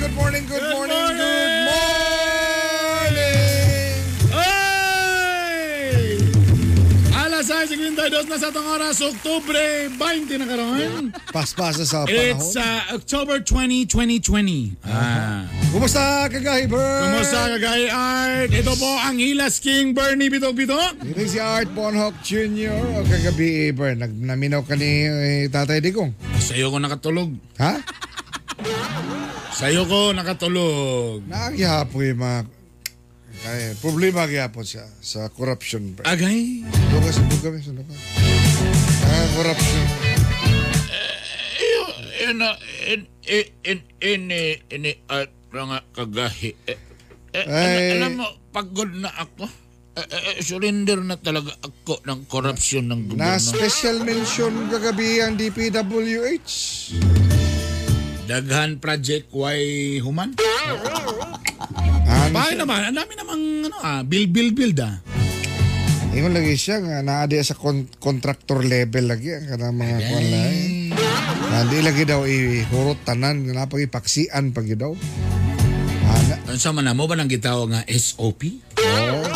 good morning, good morning, good, morning, morning. good morning! Ay! Alas 6.52 na sa itong oras, Oktubre 20 na karoon. Paspasa sa panahon. It's uh, October 20, 2020. Ah. Kumusta kagahi, Bert? Kumusta kagay Art? Ito po ang Hilas King Bernie Bitok Bitok. Ito si Art Bonhoc Jr. O kagabi, Bert, nag naminaw ka ni eh, Tatay Digong. Sa'yo ko nakatulog. Ha? Sa'yo ko nakatulog. Nakagihapoy mga... Kaya, problema gyapon siya sa corruption, Bert. Agay? Sa doon ka. Ah, corruption. in in in in in in at mga kagahi. Eh, eh, Ay. alam mo, pagod na ako. Eh, eh, eh, surrender na talaga ako ng korupsyon ng Na gobyerno. special mention kagabi ang DPWH. Daghan Project Y Human. Bakit naman? Ang dami namang ano, ah, build, build, build ah. Ingon lagi siya nga naadi sa kon- contractor level lagi ang kanang mga kuan lahi. Lagi daw ihurot tanan nga napagipaksian pag daw. Ana. Ano sa man mo ba nang gitawag nga SOP? Oh.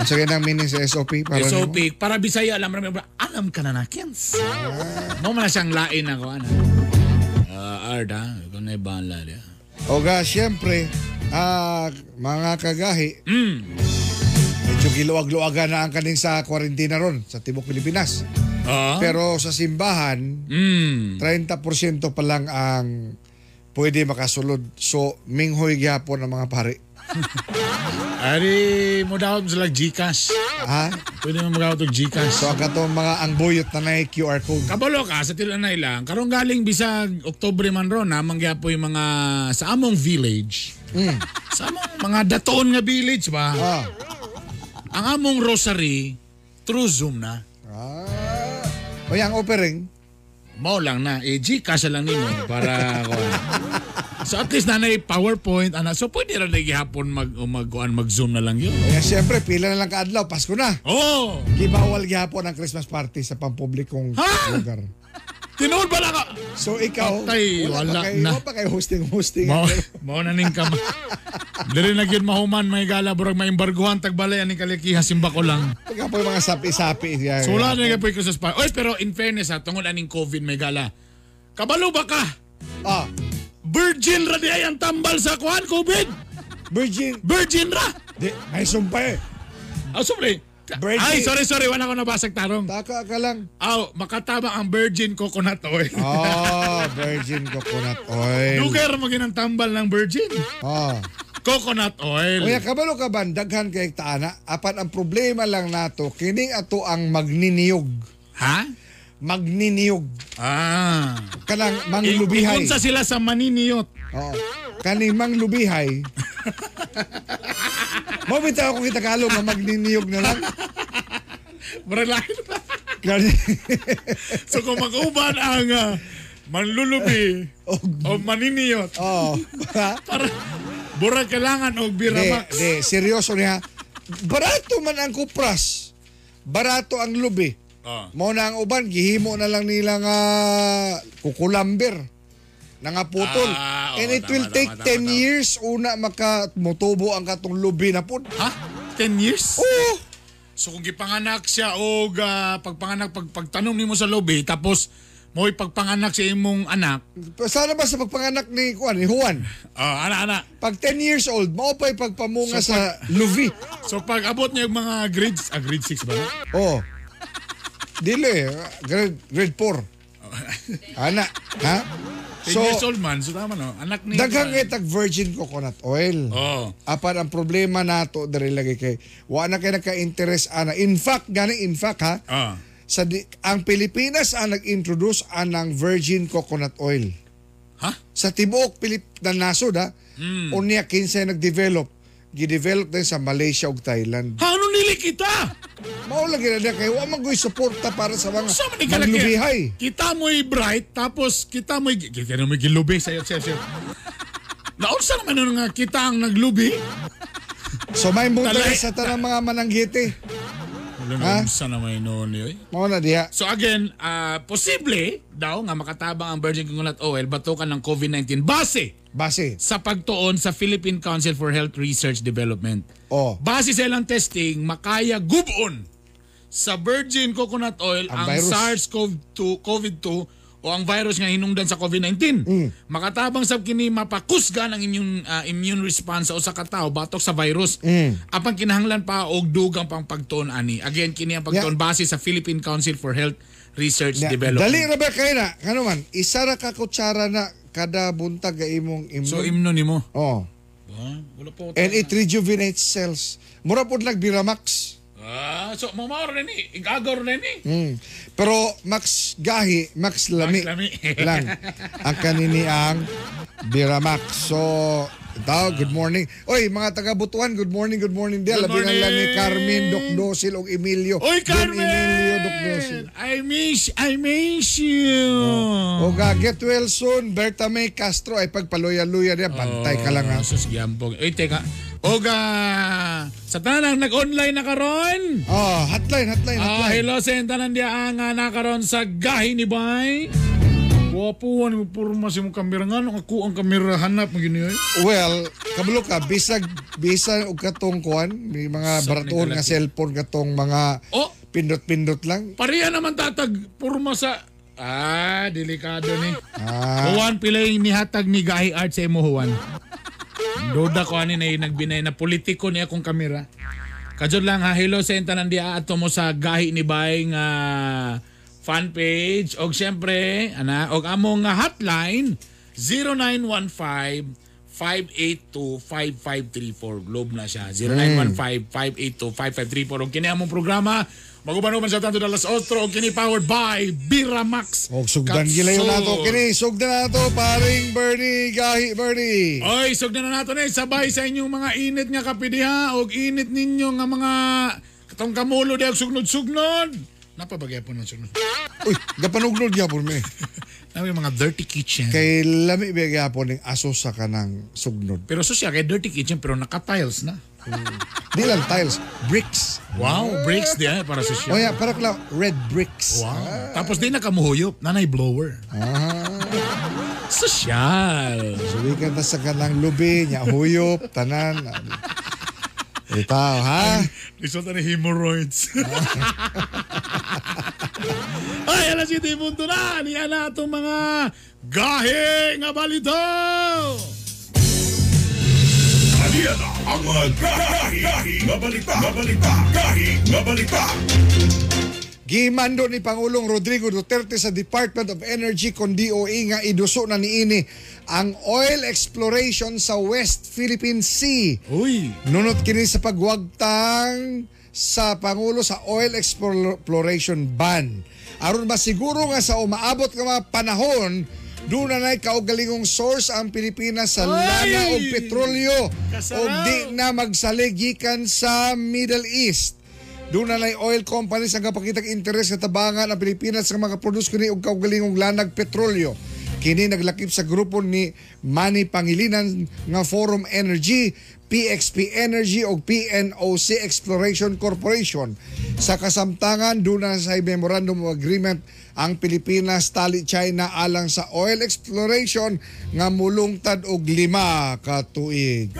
Ang sige nang meaning sa SOP para SOP, nimo. para Bisaya alam namin, alam ka na na, Kens. Mo man na siyang lain ako, ano. Uh, Arda, kung na ibala niya. O ga syempre ah mga kagahi Mm. medyo giluwag-luwagan na ang kaning sa kwarentina ron sa Tibok Pilipinas. Oo. Pero sa simbahan Mm. 30% pa lang ang pwede makasulod. So minghoy gyapon ang mga pari. Ari, mo daw sila Gcash. Ha? Pwede mo magawa ito Gcash. So ang katong mga ang buyot na na QR code. Kabalo ka sa tilanay lang. Karong galing bisag Oktobre man ron na mangya po yung mga sa among village. Mm. Sa among mga datoon nga village ba? Ah. Ang among rosary through Zoom na. Ah. O yung offering. Mao lang na. Eh, Gcash lang nimo para. So at least nanay PowerPoint ana. So pwede ra na gihapon mag mag, kuwan, mag Zoom na lang yun. Kaya siyempre, pila na lang kaadlaw. Pasko na. Oh! Gibawal gyapon ang Christmas party sa pampublikong Ha? lugar. Tinuod ba lang ka? So ikaw, Patay, wala pa kayo, na. wala pa kayo hosting-hosting. Mao mao na ning kam. Dili na gyud mahuman may gala burag maimbarguhan tagbalay ani kalikiha simba ko lang. Pagka po yung mga sapi-sapi. Yeah, So wala na gyud ko sa spa. Oy pero in fairness ha tungod aning COVID may gala. Kabalo ba ka? Ah, Virgin ra di ay ang tambal sa kuan COVID. virgin. Virgin ra. Di, may sumpa eh. Ah, sorry. Virgin. Ay, sorry, sorry. Wala ko nabasag tarong. Taka ka lang. Aw, makatama ang virgin coconut oil. Ah, virgin coconut oil. Lugar mo ginang tambal ng virgin. Ah. Coconut oil. Kuya, kabalo ka ba, daghan kay taana, apan ang problema lang nato, kining ato ang magniniyog. Ha? Magniniyog. Ah. Kanang manglubihay. Ikunsa sila sa maniniyot. Oo. Kaning manglubihay. Mabitaw akong itagalog na magniniyog na lang. Maralain. Kani- so kung mag-uban ang ah, manlulubi Oh, o maniniyot, Oo. Para burag kailangan og biramax. di, seryoso niya. Barato man ang kupras. Barato ang lubi. Ah. Mo na ang uban, gihimo na lang nila nga kukulamber. Na nga putol. Ah, oo, And it tama, will take tama, 10 tama. years una makamutubo ang katong lubi na pud. Ha? 10 years? Oo. So kung gipanganak siya o ah, pagpanganak pag pagtanong nimo sa lobby tapos mo pagpanganak sa imong anak, Sana ba sa pagpanganak ni Juan, ni Juan? ah ana ana. Pag 10 years old, mao pa'y pagpamunga So, sa lubi. So pag abot niya yung mga grades, ah, grade 6 ba? Oh. Dili, grade, grade 4. Ana, ha? 10 years old man, so tama no. Anak ni Daghang itag virgin coconut oil. Oh. Apan ang problema nato diri lagi kay wa na kay naka-interest ana. In fact, gani in fact ha, Ah. sa di, ang Pilipinas ang nag-introduce anang virgin coconut oil. Ha? Sa tibuok Pilip na nasod ha, unya 15 nag-develop. Gi-develop din sa Malaysia ug Thailand. Ano nili kita? Mao lagi na niya kay wa man suporta para sa mga Sa man ni kalaki. maglubihay. Kita mo'y bright, tapos kita mo'y, kita na mo'y gilubi sa'yo, sa'yo, sa'yo. Naunsa naman nun nga kita ang naglubi? So may muda Talay- sa tanang mga mananggiti. Wala Ha? naunsa naman noon yoy. Mao na diha. So again, ah, posible daw nga makatabang ang Virgin Coconut Oil batukan ng COVID-19 base Base. sa pagtuon sa Philippine Council for Health Research Development. Oh. Base sa ilang testing, makaya gubon sa virgin coconut oil Ang ang, virus. SARS-CoV-2 COVID-2 o ang virus nga hinungdan sa COVID-19. Mm. Makatabang sab kini mapakusgan ang immune ah, immune response sa usa ka tawo batok sa virus. Mm. Apang kinahanglan pa og dugang pang pagtuon ani. Again kini ang pagtuon base sa Philippine Council for Health Research Ya, Development. Dali ra ba kay na? Kano man, isa ra ka kutsara na kada buntag ga imong imnon. So imno nimo. oh. Wala po. And it rejuvenates cells. Mura pod lag Biramax. Ah, so mamawar na ni. Igagor na ni. Mm. Pero max gahi, max lami, Max lami. lang ang kanini ang Biramax. So, tao, good morning. Oy, mga taga Butuan, good morning, good morning. Dia Good labi lang ni. Carmen Docdosil ug Emilio. Oy, Carmen! Emilio Docdosil. I miss, I miss you. O ga, get well soon, Berta May Castro ay pagpaluya-luya niya, bantay ka lang ha. Oh, sus, giambog. Uy, teka. Oga, sa tanang nag-online na karon. Oh, hotline, hotline, Ah, hotline. hello sa tanan dia ang uh, nakaron sa gahi ni Bay. Wapo ni mo purma si mo kamera nga nung ako ang kamera hanap mo gini oy. Well, kabalo ka, bisag, bisag og katong kuan, may mga Sa baratuhon nga cellphone katong mga Oh, pindot-pindot lang. pareha naman tatag purma sa Ah, delikado ni. Ah, Huwan pilay ni hatag ni Gahi Art sa imo Huwan. Doda ko ani na nagbinay na politiko ni akong kamera. Kadyo lang ha, hello sa tanan di ato mo sa Gahi ni Bay nga fan page og syempre ana og among nga hotline 0915 582-5534. Globe na siya. 0915-582-5534. Og kini among programa, magubanuman sa tanto dalas otro og kini powered by Biramax. og sugdan Kapsul. gilayo nato kini, sugdan nato paring Bernie, gahi Bernie. Oy, sugdan na nato na sabay sa inyong mga init nga kapidiha og init ninyo nga mga katong kamulo di og sugnod-sugnod. Napabagay po ng sugnod. Uy, gapanugnod gyapon me. Nabi mga dirty kitchen. Kay lami ba gyapon ning aso sa kanang sugnod. Pero so siya kay dirty kitchen pero naka-tiles na. Di lang tiles, bricks. Wow, breaks di ay para sa O siya. ya, para kla red bricks. Wow. Tapos di nakamuhuyop, nanay blower. Ah, Sosyal. suwikan ta sa kanang lubi, nya huyop, tanan. Itaw, ha? Resulta ni hemorrhoids. Ay, alas 7 punto na. Niya na itong mga gahe nga balito. Na ang mga gahi, gahi, nga balita, nga balita, gahi, nga balita. Gimando ni Pangulong Rodrigo Duterte sa Department of Energy kon DOE nga iduso na niini ang oil exploration sa West Philippine Sea. Uy. Nunot kini sa pagwagtang sa Pangulo sa oil exploration ban. Aron ba siguro nga sa umaabot nga mga panahon, doon na na'y kaugalingong source ang Pilipinas sa lana o petrolyo o di na magsalig gikan sa Middle East. Doon na na'y oil companies ang kapakitang interes sa tabangan ang Pilipinas sa mga produce kini og kaugalingong lanag petrolyo. Kini naglakip sa grupo ni Manny Pangilinan nga Forum Energy, PXP Energy o PNOC Exploration Corporation. Sa kasamtangan, doon na sa Memorandum of Agreement ang Pilipinas tali China alang sa oil exploration nga mulungtad og lima ka tuig.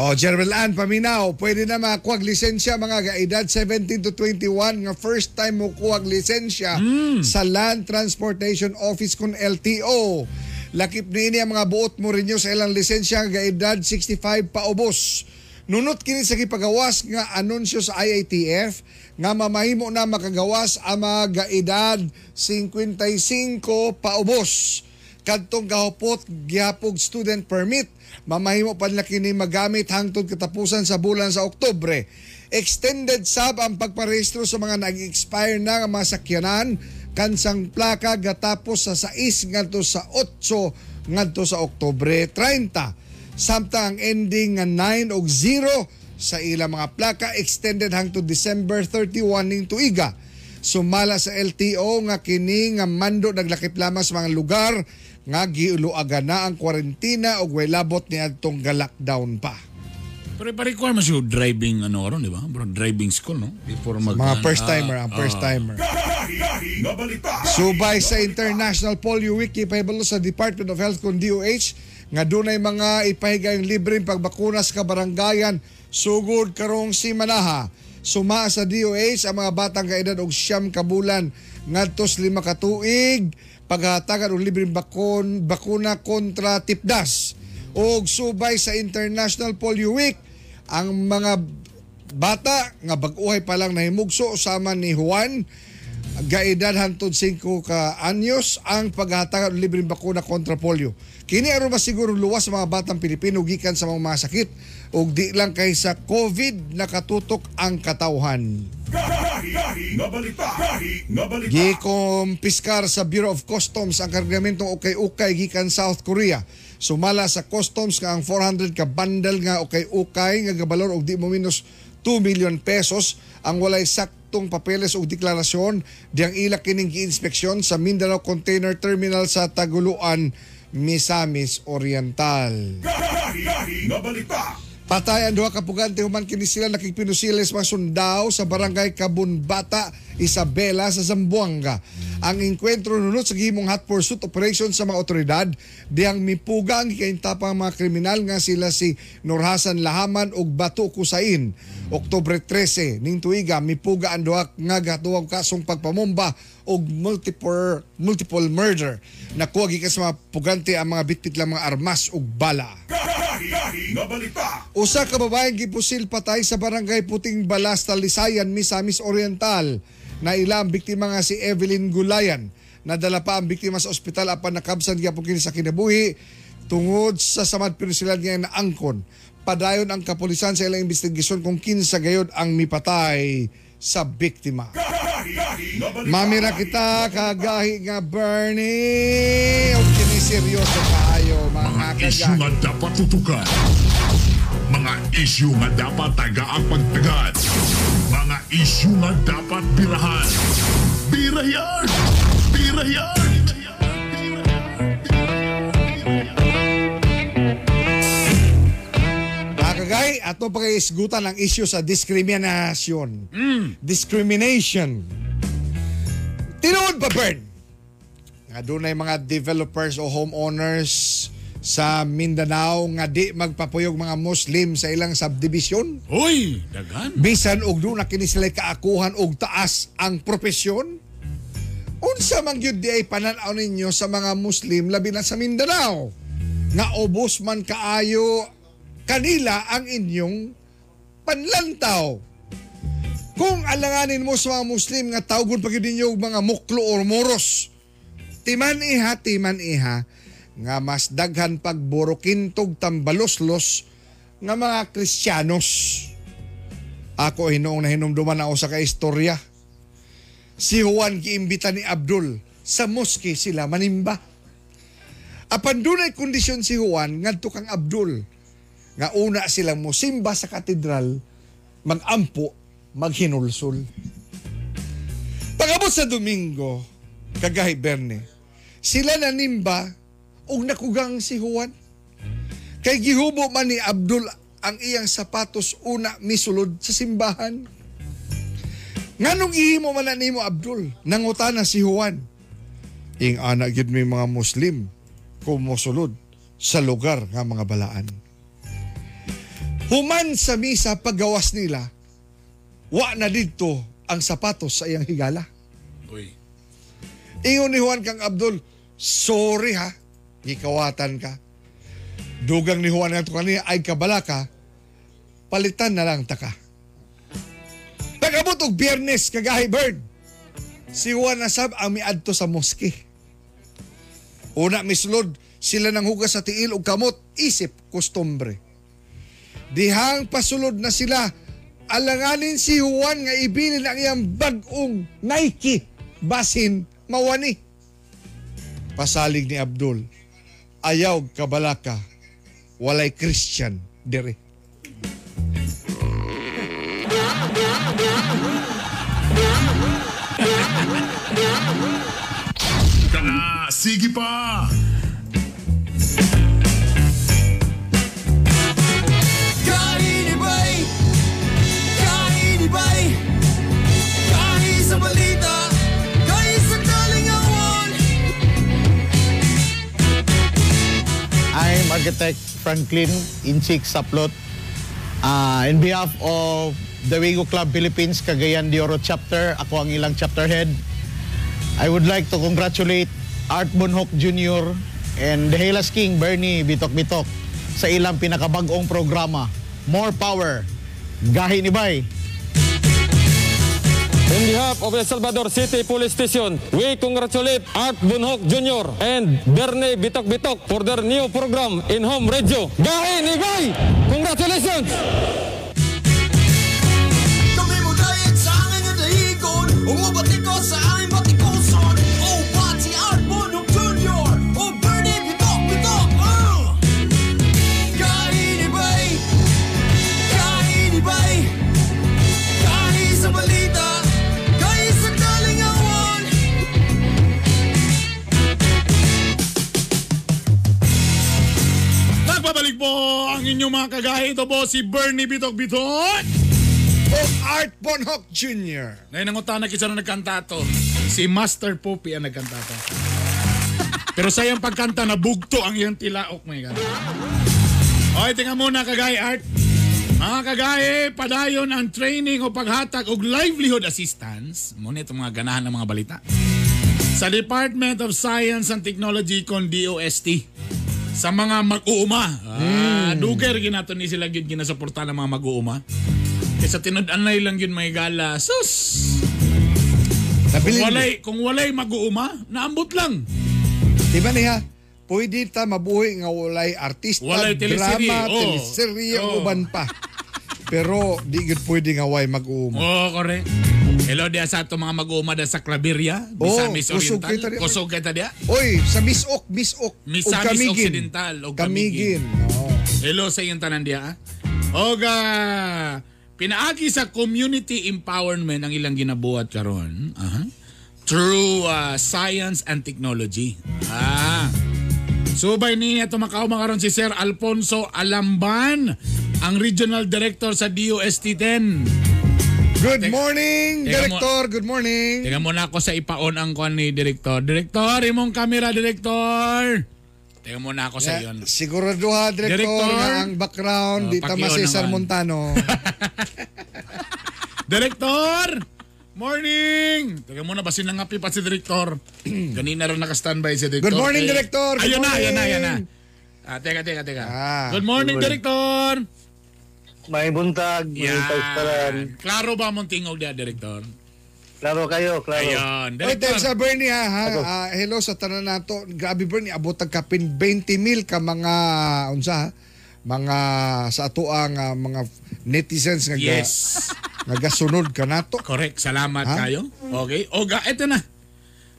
O, General Ann Paminaw, pwede na makuha lisensya mga gaedad 17 to 21 nga first time mo kuha lisensya sa Land Transportation Office kun LTO. Lakip niini ang mga buot mo rin sa ilang lisensya nga gaedad 65 paubos. Nunot kini sa gipagawas nga anunsyo sa IATF nga mamahimo na makagawas ang mga gaedad 55 paubos. Kadtong gahupot gihapog student permit. Mamahimo pa nila kini magamit hangtod katapusan sa bulan sa Oktubre. Extended sab ang pagparehistro sa mga nag-expire na nga mga sakyanan. Kansang plaka gatapos sa 6 ngadto sa 8 ngadto sa Oktubre 30 samtang ang ending nga 9 og 0 sa ilang mga plaka extended hangtod December 31 ning tuiga sumala sa LTO nga kini nga mando naglakip lamang sa mga lugar nga giuluaga na ang kwarentina ug way ni adtong ga-lockdown pa. Pero pa-require mo siya driving ano ron, di ba? Bro, driving school, no? Before mag... Mga first ah, timer, ang first ah. timer. Subay sa International Polio Week, ipahibalo sa Department of Health kung DOH nga dunay mga ipahigayong libreng pagbakuna sa kabarangayan sugod karong si Manaha. Suma sa DOH ang mga batang kaedad og siyam kabulan ngadtos lima ka tuig paghatagan og libreng bakon, bakuna kontra tipdas. Og subay sa International Polio Week ang mga bata nga bag-uhay pa lang nahimugso sama ni Juan gaedad hantod 5 ka anyos ang paghatag og libreng bakuna kontra polio. Kini aron masiguro luwas sa mga batang Pilipino gikan sa mga masakit ug di lang kay sa COVID nakatutok ang katawhan. Gikompiskar sa Bureau of Customs ang kargamentong ukay-ukay gikan South Korea. Sumala sa customs nga ang 400 ka bundle nga ukay-ukay nga gabalor og di mo minus 2 million pesos. Ang walay saktong papeles o deklarasyon diyang ila kining giinspeksyon sa Mindanao Container Terminal sa Taguluan, Misamis Oriental. Patay ang duha ka pugante human kini sila nakigpinusiles mga sundao sa barangay Kabunbata, Isabela sa Zamboanga. Ang enkwentro nunot sa gihimong hot pursuit operation sa mga otoridad diyang mipuga ang gikaintapang mga kriminal nga sila si Nurhasan Lahaman ug Batu Kusain. Oktubre 13 ning tuiga mipuga ang duha nga gatuwang kasong pagpamomba og multiple multiple murder. Nakuha gikan sa mga pugante ang mga bitbit lang mga armas ug bala. Usa ka babaeng gipusil patay sa barangay Puting Balas, Talisayan, Misamis Oriental. Na ilang biktima nga si Evelyn Gulayan. Nadala pa ang biktima sa ospital apan nakabsan gyapon kini sa kinabuhi tungod sa samad pinusilan nga naangkon. Padayon ang kapulisan sa ilang investigasyon kung kinsa gayod ang mipatay sa biktima. Mamira kita kagahi nga Bernie. O kini seryoso kaayo mga Mga isyu kagahi. nga dapat tutukan. Mga isyu nga dapat tagaang pagtagad. Isyu nga dapat birahan. Birayan! Birayan! Mga kagay, ato pa kayo isgutan ang issue sa diskriminasyon. Discrimination. Tinuod pa, Bern. Nga doon mga developers o homeowners sa Mindanao nga di magpapuyog mga Muslim sa ilang subdivision. Uy, dagan. Bisan og doon na kini sila kaakuhan og taas ang propesyon. Unsa man gyud di ay pananaw ninyo sa mga Muslim labi na sa Mindanao nga ubos man kaayo kanila ang inyong panlantaw. Kung alanganin mo sa mga Muslim nga tawgon pa gyud ninyo mga muklo or moros. Timan iha, timan iha nga mas daghan pagburokintog tambaloslos nga mga Kristiyanos. Ako hinoong na hinumduman ako sa kaistorya. Si Juan giimbita ni Abdul sa moske sila manimba. Apan dunay kondisyon si Juan ngadto kang Abdul nga una silang mosimba sa katedral magampo maghinulsol. Pagabot sa Domingo, kagahi Berne, sila nanimba og nakugang si Juan. Kay gihubo man ni Abdul ang iyang sapatos una misulod sa simbahan. Nganong ihimo man na nimo Abdul? Nangutana si Juan. Ing ana gyud may mga Muslim kumusulod sa lugar nga mga balaan. Human sa misa paggawas nila, wa na didto ang sapatos sa iyang higala. Uy. Ingon ni Juan kang Abdul, sorry ha, gikawatan ka. Dugang ni Juan nga kanina ay kabala ka, palitan na lang taka. Pagabot og biyernes kagahi bird, si Juan nasab ang miadto sa moske. Una mislod, sila nang hugas sa tiil og kamot, isip kustombre. Dihang pasulod na sila, alanganin si Juan nga ibilin ang iyang bagong Nike basin mawani. Pasalig ni Abdul, ayaw kabalaka walay Christian dire. Kana, sige pa! Architect Franklin Inchik Saplot. Uh, in behalf of the Wigo Club Philippines Cagayan de Oro chapter, ako ang ilang chapter head. I would like to congratulate Art Bonhoc Jr. and the Hellas King Bernie Bitok Bitok sa ilang pinakabagong programa, More Power, Gahi ni Bay. In behalf of El Salvador City Police Station, we congratulate Art Bunhok Jr. and Berne Bitok Bitok for their new program in home radio. Gahi ni Bay! Congratulations! Kami mo dayat sa angin nga dahigon ko sa aming batikoson O Nagbabalik po ang inyong mga kagaya. Ito po si Bernie Bitok Bitok. O Art Bonhoc Jr. Ngayon ang utana kisa na nagkanta to. Si Master Poppy ang nagkanta to. Pero sa iyang pagkanta, nabugto ang iyong tilaok. May gano'n. Okay, tingnan muna kagaya Art. Mga kagaya, padayon ang training o paghatag og livelihood assistance. Muna itong mga ganahan ng mga balita. Sa Department of Science and Technology kon DOST. Sa mga mag-uuma. Ah, Duger ginato ni sila yun ginasuporta ng mga mag-uuma. Kaysa tinud-an na lang yun may gala. Sus! Kung Nabilin. walay, kung walay mag-uuma, naambot lang. Di ba niya? Pwede ta mabuhi nga walay artista, Walay teleserye, drama, oo. teleserye, Oo. uban pa. Pero di gud pwede nga way mag-uuma. Oo, oh, correct. Hello dia sa ato mga mag-uuma da sa Claveria, Misamis kusog Oriental. kita diya. Kusog kita diya. Oy, sa Misok, Misok, Misamis. Occidental, ug Kamigin. Oo. Hello sa iyong tanan diya. ah. Oga, pinaagi sa community empowerment ang ilang ginabuhat karon. Aha. Through uh, science and technology. Ah. Subay ni ato makauma karon si Sir Alfonso Alamban, ang Regional Director sa DOST-10. Good morning, Teka mo- Director. Good morning. Tingnan mo na ako sa ipaon ang kwan ni Director. Director, imong camera, Director. Tingnan mo na ako sa Yeah, iyon. sigurado ha, Director, Director. ang background, Oh, di tama pakion si Cesar naman. Montano. Director! Morning! Teka muna, basin lang ngapi pa si Director. Kanina rin naka-standby si Director. Good morning, Eh, Director. Good Ayun na, ayun na, ayun na. morning. Ah, teka, teka, teka. Ah, Good morning, Director! May buntag, Yan. Klaro ba mong tingog dia, Director? Klaro kayo, klaro. Ayun, Oy, thanks sa Director. Bernie ha. ha? Ah, hello sa tanan nato. Grabe Bernie, abot tag kapin 20 mil ka mga unsa ha? mga sa ato ang ah, mga netizens nga ga- Yes. nga gasunod ka nato. Correct. Salamat Ha? kayo. Okay. Oga, eto na.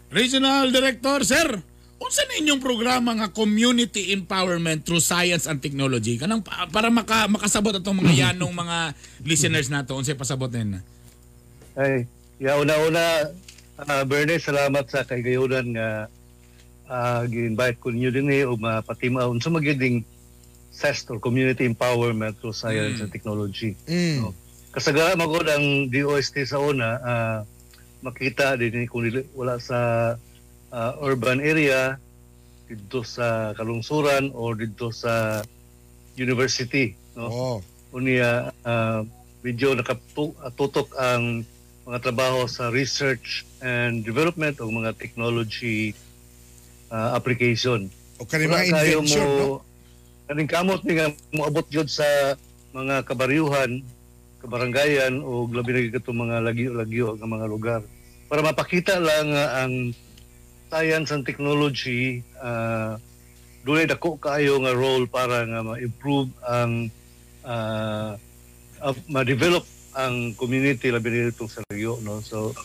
Regional Director, sir. Unsa na inyong programa nga community empowerment through science and technology? Kanang pa- para maka, makasabot atong mga yanong mga listeners nato unsay pasabot na. Ay, ya una-una uh, Bernie, salamat sa kaygayonan nga uh, gi-invite ko ninyo din eh o mapatimaon sa magiging CEST or Community Empowerment through Science and Technology. Mm. No. Kasagara magod ang DOST sa una ah, makita din eh, kung wala sa ah, urban area dito sa kalungsuran or dito sa university no Oh. unya uh, medyo nakatutok ang mga trabaho sa research and development o mga technology uh, application. O kani mga invention mo, no. Kaning kamot ni nga moabot yun sa mga kabaryuhan, kabarangayan o labi na mga lagyo-lagyo nga mga lugar. Para mapakita lang nga ang science and technology uh, dunay dako kaayo nga role para nga ma-improve ang uh, uh, ma-develop ang community labi na itong sa lagyo no? So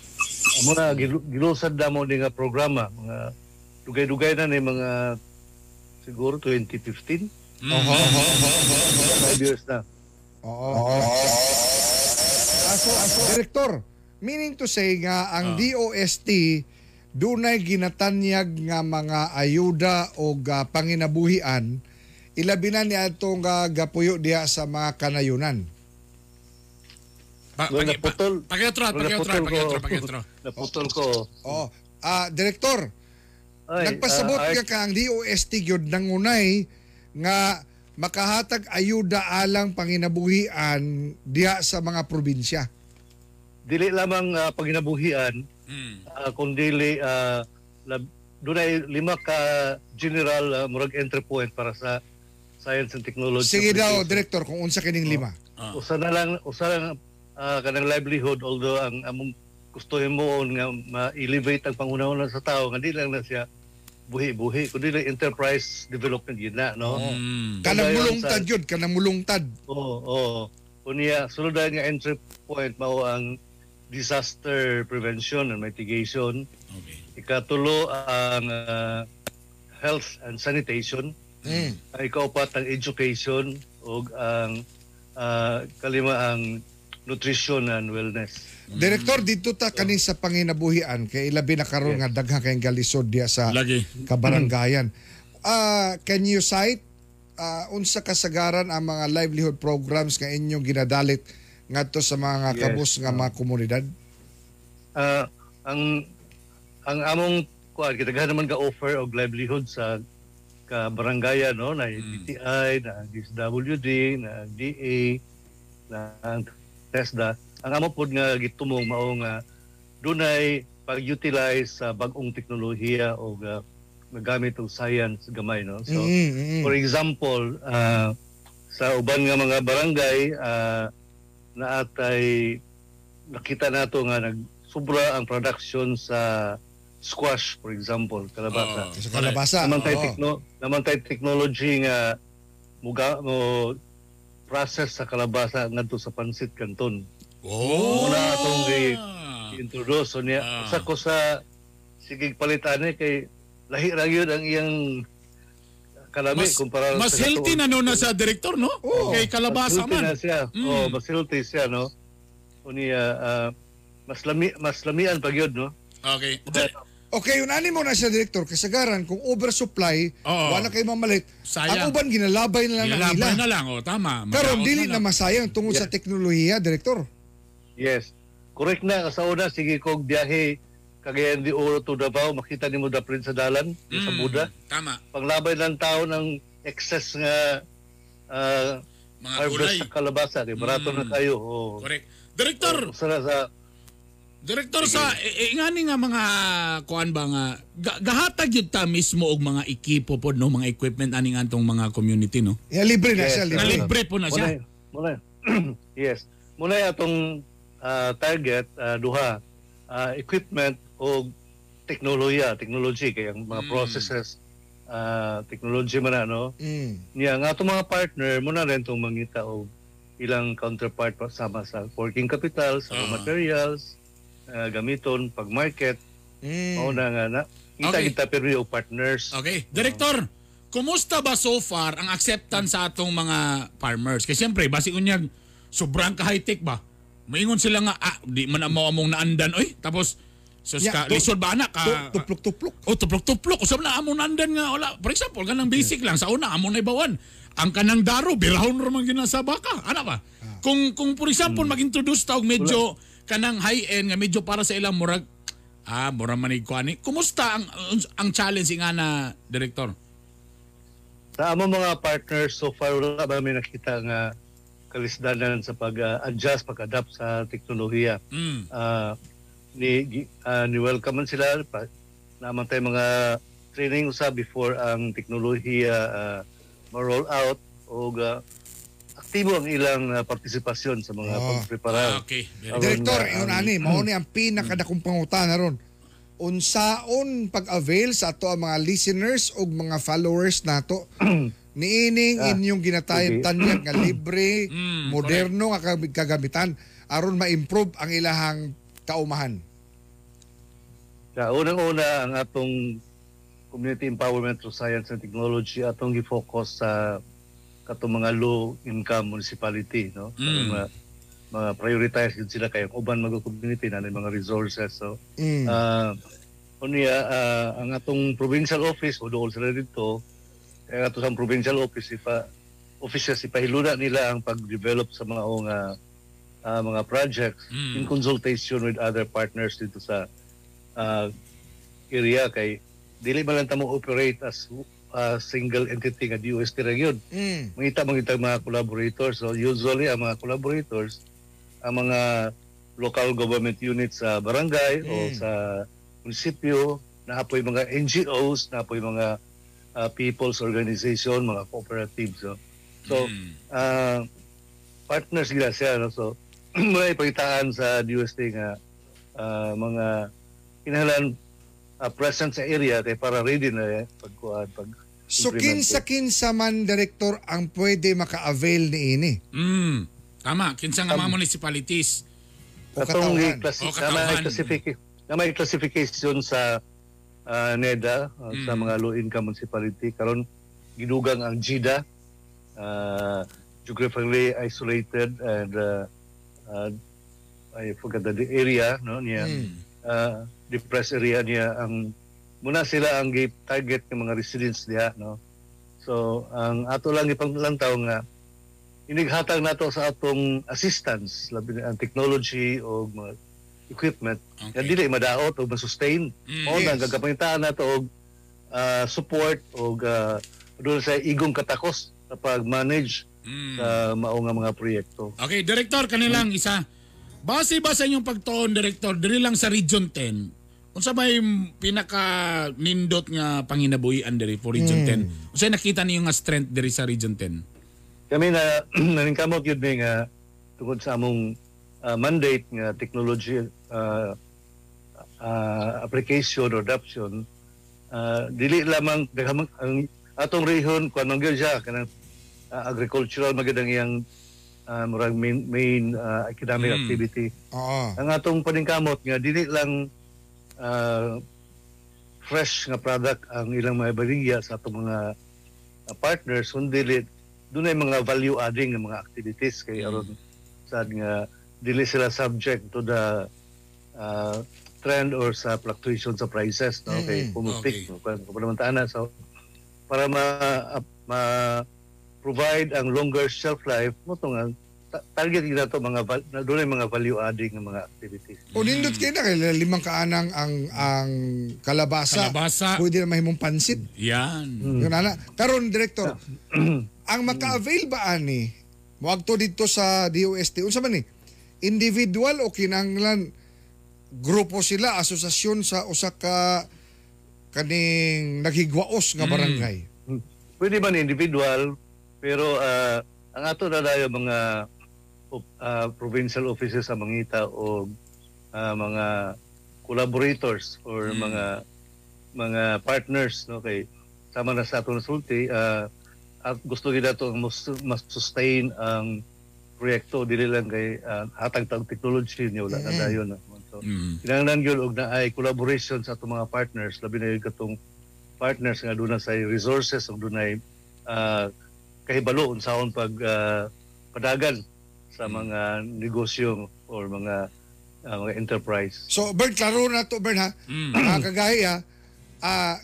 amo na gilu- gilusad na mo ni nga programa mga dugay-dugay na ni mga siguro 2015 five years na. Oo. Aso, aso, Director, meaning to say nga ang DOST dunay ginatanyag nga mga ayuda o ga panginabuhian ilabi na ni atong nga gapuyo diha sa mga kanayunan. Pa, Well, pagi, pa, naputol. pakiotro, pakiotro, naputol ko. pakiotro, pakiotro. Naputol ko. Oh, ah direktor, Ay, nagpasabot ah, ka ka ang DOST gyud nangunay nga makahatag ayuda alang panginabuhian diha sa mga probinsya. dili lamang uh, paginabuhian Mm. uh, kundi uh, lab, dunay lima ka general uh, murag entry point para sa science and technology. Sige daw, direktor, kung unsa kining lima. Ah. Usa na lang usa lang uh, kanang livelihood although ang among gusto mo nga ma-elevate ang pangunahon sa tao nga di lang na siya buhi-buhi kundi lang enterprise development yun na no. Mm. Kanang mulungtad yun, kanang mulungtad. Oo, oo. Unya, sunod nga entry point mao ang disaster prevention and mitigation. Okay. Ikatulo ang ah, health and sanitation. Mm. Ang ikaupat ang education o ang ah, kalima ang nutrition and wellness. Direktor, dito ta kanin sa panginabuhian kay ilabi na karon nga daghang kayong galisod diha sa Lagi. kabaranggayan. Ah, can you cite ah, unsa kasagaran ang mga livelihood programs nga inyong ginadalit ngadto sa mga Yes. kabus nga mga komunidad? Ah, ang ang among kuan kita naman ka offer og livelihood sa ka barangaya no na DTI na DSWD na DA na ang TESDA ang amo pod nga gitumong mao nga dunay pag-utilize sa bag-ong teknolohiya o ga magamit og science gamay no so Mm, mm, mm. For example, ah, sa uban nga mga barangay uh, na atay nakita nato nga nagsubra ang production sa squash for example, kalabasa. Oh, Sa kalabasa. naman tay oo. tekno naman tay technology nga muga mo process sa kalabasa ngadto sa pansit canton. Oh. Muna atong gi- introduce so niya Ah. usa ko sa sige palitan ni kay lahi ra gyud ang iyang kalami Mas, kumpara mas sa healthy na no na sa direktor, no? Oo. Kay kalabasa Mas healthy na man. siya. Mm. Oh, mas healthy siya, no? Unya, ah, mas lami mas lamian pag yun, no? Okay. Okay, yun ani mo na siya direktor kasagaran kung oversupply, Oo. wala kay mamalit. Sayang. Ang uban ginalabay na lang ng Ilalabay ila. na lang, oh, tama. Madaot dili na na masayang tungod sa teknolohiya, direktor. Yes. Correct na sa una sige kog biyahe Cagayan de Oro to Davao makita nimo da sa dalan sa Mm, Buda. Tama. Paglabay ng tao ng excess nga ah, Mga harvest gulay. sa kalabasa, di barato Mm. na kayo. Oh. Correct. Direktor, Sa sa Direktor sa eh, eh, ngani nga mga kuan ba nga ga- gahatag yun ta mismo og mga ekipo pod no mga equipment ani nga antong mga community no. Ya libre na Yes, siya, libre. libre po na siya. Muna, muna. yes. Muna atong ah, target ah, duha ah, equipment o teknolohiya, technology kay ang mga Mm. processes ah, technology man na, no. Mm. Niya nga atong mga partner muna rin tong mangita og ilang counterpart pa sama sa working capital, sa Ah. materials, ah, gamiton pag market, Mm. mao na nga na kita Okay. kita pero og partners. Okay. Direktor, kumusta ba so far ang acceptance sa atong mga farmers? Kasi siyempre, basi unyag, sobrang ka-high-tech ba? Maingon sila nga, ah, di man na mo among naandan, oy. Tapos, sus Yeah, ka, lisod ba na ka? Tu- Tuplok-tuplok. O tuplok-tuplok. Usap na among nandan nga wala. For example, kanang basic lang sa una among naibawan. Ang kanang daro birahon ra man gina sa baka. Ana ba? Kung kung for example mag-introduce ta og medyo kanang high end nga medyo para sa ilang murag ah mura man ko ani. Kumusta ang ang challenge nga na director? Sa among mga partners so far wala ba may nakita nga kalisdanan sa pag-adjust, pag-adapt sa teknolohiya. Mm. Ah, ni gi- ah, ni welcome man sila pa naman tayo mga training usa before ang teknolohiya ah, ma-roll out o ah, aktibo ang ilang ah, partisipasyon sa mga Oh. pagpreparar. Ah, okay. Very Aron Direktor, nga yun ang- ani, mao ni ang pinakadakong pangutana ron. Unsaon pag-avail sa ato ang mga listeners o mga followers nato niining Ah, inyong ginatayang sige. tanyag nga libre, Mm, moderno nga kag- kagamitan aron ma-improve ang ilahang kaumahan. Sa unang-una ang atong community empowerment through science and technology atong gi-focus sa katong mga low income municipality no so, Mm. mga, mga prioritize yun sila kay uban mga community na mga resources so Mm. ah, unya ah, ang atong provincial office o doon sila dito kaya ato sa provincial office ipa offices ipahiluna nila ang pag-develop sa mga nga ah, mga projects Mm. in consultation with other partners dito sa ah, area kay dili man lang ta mo operate as a single entity nga DOST gyud Mm. mangita mangita mga collaborators so usually ang mga collaborators ang mga local government units sa barangay o Mm. sa munisipyo naapoy mga NGOs naapoy mga ah, people's organization mga cooperatives so, so Mm. ah, partners gila siya no so muna ipagitaan sa DOST nga ah, mga kinahanglan ah, present sa area kay para ready na eh, pagkuhan pag So implement kinsa-kinsa man director ang pwede maka-avail ni ini. Mm. Tama, kinsa nga mga municipalities. O Katong katauhan. i-classi- O na may classification sa ah, NEDA ah, sa Mm. mga low income municipality karon gidugang ang GIDA uh, geographically isolated and uh, uh, I forgot the area no niya Mm. uh, depressed area niya ang muna sila ang gi- target ng mga residents diha no so ang ato lang ipanglantaw nga inighatag nato sa atong assistance labi na ang technology o mga equipment nga Okay. dili madaot o masustain Mm. o nang Yes. gagapangitaan nato og ah, support o doon sa igong katakos sa pag-manage Mm. sa mao nga mga proyekto Okay, Director, kanilang isa. Base ba sa inyong pagtuon, Director, diri lang sa Region 10, unsa yung pinaka nindot nga panginabuhian diri for Region 10? Unsa nakita niyo nga strength diri sa Region 10? kami na naningkamot yun ni nga tungod sa among ah, mandate nga technology ah, ah, application or adoption ah, dili lamang daghang ang atong rehon man gyud siya kanang ah, agricultural magandang iyang ah, murag main, main ah, economic Mm. activity Oo. ang atong paningkamot nga dili lang ah, fresh nga product ang ilang mga baligya sa atong mga ah, partners kundi dunay mga value adding nga mga activities kay Mm. aron sad nga dili sila subject to the ah, trend or sa fluctuation sa prices no kay Mm, pumutik okay. no kung naman so para ma, ma provide ang longer shelf life mo to nga ta- target gina to mga na dunay mga value adding nga mga activities O nindot kayo na kay limang kaanang ang ang kalabasa. Kalabasa. Pwede na mahimong pansit. Yan. Yun ana. Karon director, ang maka-avail ba ani moadto dito sa DOST unsa man ni? Individual o kinahanglan grupo sila asosasyon sa usa ka kaning naghigwaos nga Mm. barangay. pwede man individual pero ah, ang ato na dayo mga op- ah, provincial offices sa mangita o ah, mga collaborators or Mm. mga mga partners no kay sama na sa ato na sulti ah, at gusto gid nato mas, mas sustain ang proyekto dili lang kay ah, hatag tag technology niyo wala na Mm. dayon no? so, Mm. kinahanglan gyud og naay collaboration sa atong mga partners labi na gyud katong partners nga doon sa resources ug dunay uh, kahibalo unsaon pag ah, padagan sa mga negosyo or mga ah, mga enterprise. So Bern klaro na to Bern ha. Mm. Mga kagaya ah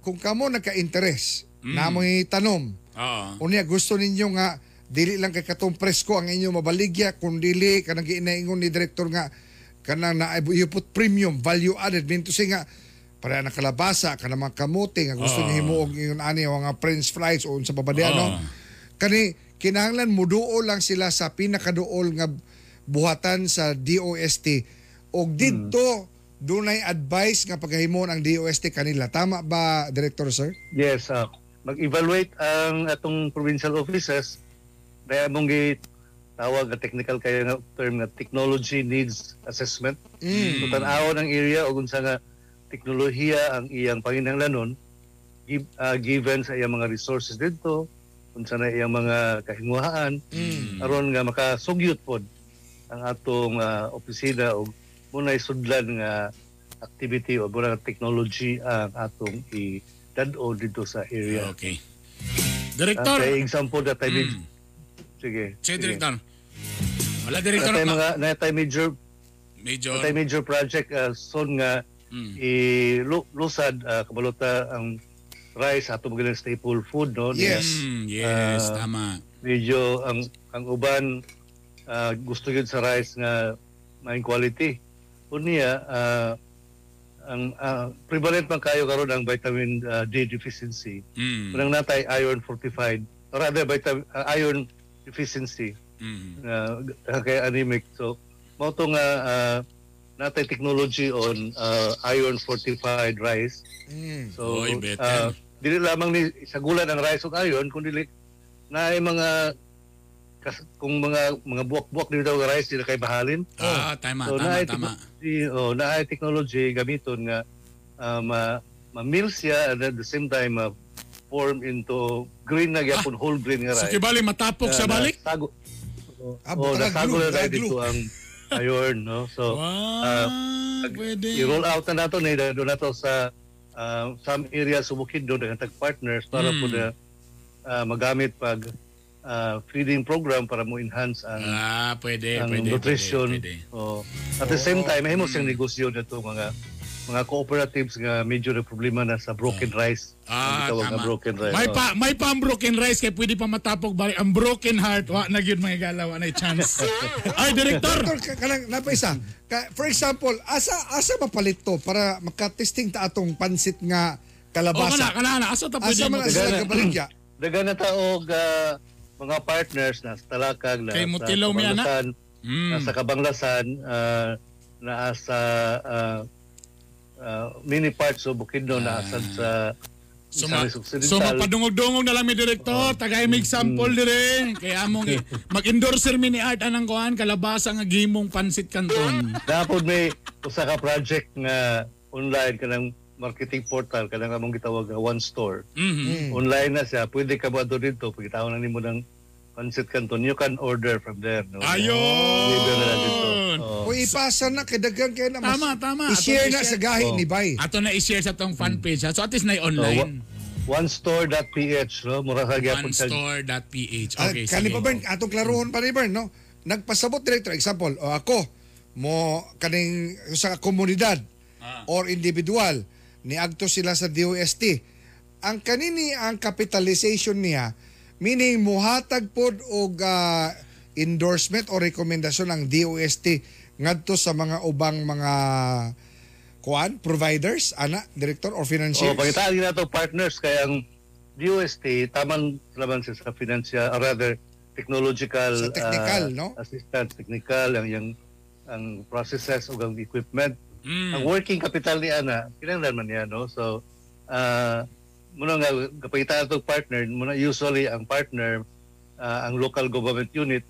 kung kamo nagka-interes Mm. na mo'y tanom Oo. Unya gusto ninyo nga dili lang kay katong presko ang inyo mabaligya kung dili kanang giinaingon ni direktor nga kanang naibuyupot premium value added minto siya nga para na kalabasa kana mga kamote nga gusto niyo himuog ingon ani o nga french fries o sa babadya no Oo. kani kinahanglan muduol lang sila sa pinakaduol nga buhatan sa DOST og didto dunay advice nga paghahimon ang DOST kanila. Tama ba director sir? Yes, ah, mag-evaluate ang atong provincial offices. Dahil among gi tawag nga technical kaya nga term nga technology needs assessment. Mm. So tan-awon ang area o unsa nga teknolohiya ang iyang panginahanglanon give, ah, given sa iyang mga resources dito unsa na iyang mga kahinguhaan Mm. aron nga makasugyot pod ang atong ah, opisina o munay sudlan nga activity o muna technology ang atong i dado dito sa area. Okay. Director. kay example that I Mm. sige. Sige. Director. Wala, Director. Natay mga natay major Medyo. natay major project uh, son nga Mm. ilusad uh, kabalota ang rice ato mga staple food no Yes. Mm, yes, Ah. tama. medyo ang ang uban ah, gusto yun sa rice nga may quality unya ah, ang ah, prevalent man kayo karon ang vitamin ah, D deficiency Mm. unang natay iron fortified or rather vitamin ah, iron deficiency Mm. uh, kay anemic so mao to nga ah, natay technology on ah, iron fortified rice Mm. so Oy, ah, dili lamang ni sa gulan ang rice ug iron kundi na mga kas, kung mga mga buwak-buwak dito daw nga rice dili kay bahalin Ah, tama, so tama, naay tama. technology oh naay technology gamiton nga ah, ma ma-mill siya and at the same time ma form into green na gyapon whole grain nga So, rice kibali, matapok sa Na- balik? nasago Ah, oh, nasago na dito ang iron no so Wow, pwede. i-roll out na nato ni doon nato sa ah, some areas sa Bukidnon dengan tag partners para Mm. po na ah, magamit pag ah, feeding program para mo enhance ang Ah, pwede, ang pwede, nutrition. pwede, pwede. Oh. At the same time, mahimo siyang negosyo nito mga mga cooperatives nga medyo na problema na sa broken rice. Ah, Ang broken rice. May oh. pa may pa ang broken rice kay pwede pa matapok balik. Ang broken heart, wa na gyud mga galaw na chance. Ay, director. Doktor, ka- kanang napaisa. Ka, for example, asa asa mapalit to para makatesting ta atong pansit nga O kana kalabasa. kana na asa ta pwede Asa mo. man sila Gana. kabaligya? Dagan na taog ah, mga partners na sa Talakag, na Kay sa Mutilaw mi, ana? Kabanglasan, Mm. nasa Kabanglasan, ah, naa sa ah, ah, mini parts of Bukidnon, Ah. naasad sa So, ma, so mapadungog-dungog na lang mi direktor, tagay mig sample dire. Kaya among mag-endorser mi ni Art anang kuan kalabasa nga gimong pansit kanton. Dapat may usa ka project nga online kanang marketing portal kanang among gitawag nga one store. Mhm. Online na siya, pwede ka adto dito pag itawag na nimo ng pancit canton, you can order from there. No? Na lang dito. Ayun. Oh. O ipasa na kay daghan kay na mas Tama, tama. I-share na sa gahi Oh. ni Bay. Ato na i-share sa tong fan page ha. So at least na online. onestore.ph no mura sa gyapon sa Onestore.ph. Ah, Okay, kani sige. pa Bern, atong klarohon pa ni Bern, no? Nagpasabot director example, o ako mo kaning sa komunidad Ah. or individual niadto sila sa DOST. Ang kanini ang capitalization niya meaning muhatag pod og ah, endorsement o rekomendasyon ng DOST ngadto sa mga ubang mga kuan providers ana director or Oh, financiers. pangitaan din nato partners kay ang DOST taman laban siya sa financial or rather technological Sa technical, ah, no? assistance technical ang yang ang processes ug ang equipment Mm. ang working capital ni ana kinahanglan man niya no so ah muna nga kapita ato partner muna usually ang partner ah, ang local government unit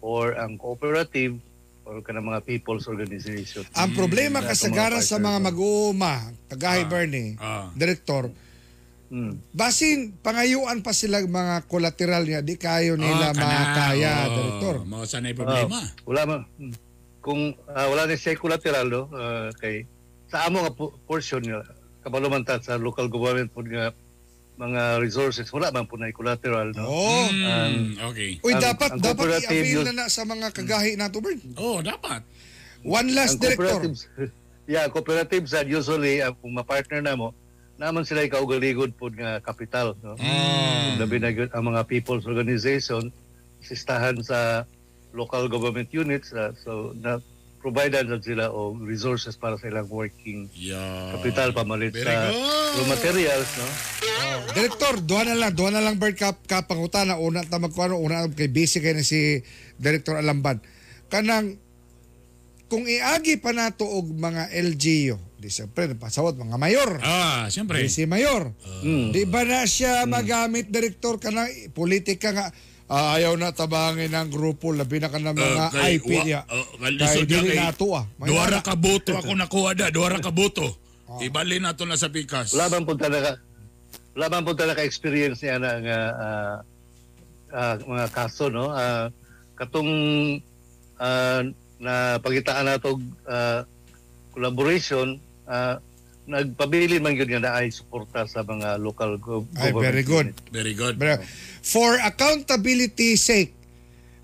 or ang cooperative or kanang mga people's organization Ang problema Kaya kasagaran sa mga mag-uuma, kagahi Bernie, Ah. director, Hmm. basin pangayuan pa sila mga collateral niya, di kayo nila Ah, kana. makaya, Oo. director. Mao sa na problema. Ah, wala man hmm. kung ah, wala ni siya collateral no ah, kay sa amo nga po- portion man ta sa local government po nga mga resources wala man po na collateral no. Oh. Mm, okay. Uy, ang- dapat ang dapat cooperative i-avail na na sa mga kagahi nato, Bern. Oh, dapat. One last, ang director. cooperatives yeah cooperatives are usually ah, kung ma-partner na mo naman sila ikaugaligod po nga kapital no. Mm. Labi na gyud ang mga people's organization sistahan sa local government units ah, so na providean na sila og resources para sa ilang working Yeah. kapital pamalit Very sa good. raw materials no Director, duha na lang, duha na lang, Bern, kap, kapangutana, una ta magkuano, una kay busy kay na si Director Alamban. Kanang, kung iagi pa nato og mga LGU, di siyempre, pasawat, mga mayor. Ah, siyempre. Di si mayor. Mm. Di ba na siya magamit, Director, ka na politika nga, ah, ayaw na tabangin ng grupo, labi na ka ng mga Ah, kay- IP wa- niya. ah, Kay dili kay- nato ah. Duwara ka boto ako nakuha da, duwara ka boto. Ibali na to na sa pikas. wala man punta na ka man punta na ka experience niya na nga ah, ah, mga kaso no Ah, katong ah, na pagitaan nato uh, collaboration ah, nagpabili man nga na ay suporta sa mga local gov- Ay, government very good. unit. Very good. Bra- For accountability sake,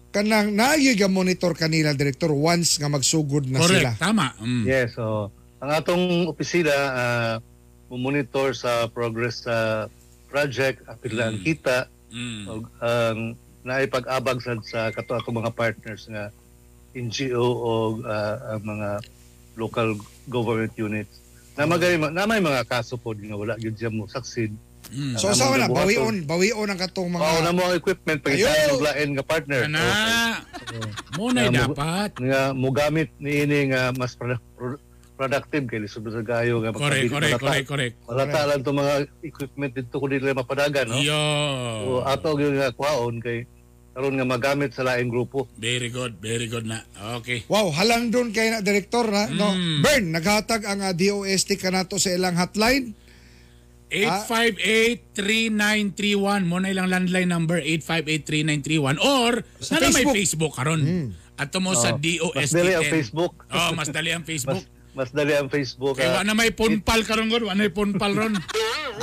kanang naayog ang monitor kanila, Director, once nga magsugod na sila. Correct, tama. Mm. Yes, so ang atong opisina uh, monitor sa progress sa project, apil lang kita, Mm. og ang naipag-abag sad sa kato atong mga partners nga NGO o ang mga local government units na magay na may mga kaso po nga wala gyud siya mo succeed Mm. So sa na bawion, bawion ang katong mga mao na mo ang equipment pag Ayun. sa lain nga partner Kana. Muna Nga, mo- dapat. nga mogamit niini nga mas produ- pro- productive kay lisod sa gayo nga Correct, correct, malata- correct, correct. malata lang itong mga equipment dito di nila mapadagan no Yo. so ato gyud nga kuhaon kay karon nga magamit sa laing grupo Very good, very good na. Okay. Wow, halang doon kay na direktor na, no. Mm. Bern, naghatag ang uh, DOST kanato sa ilang hotline. 858-3931 mo na ilang landline number 858-3931 or Sa sana may Facebook. Facebook karon. At mo sa DOST. mas dali ang Facebook. Oh, mas dali ang Facebook. mas mas dali ang Facebook Kaya ah. wala na may punpal karon gon, wala na may punpal ron.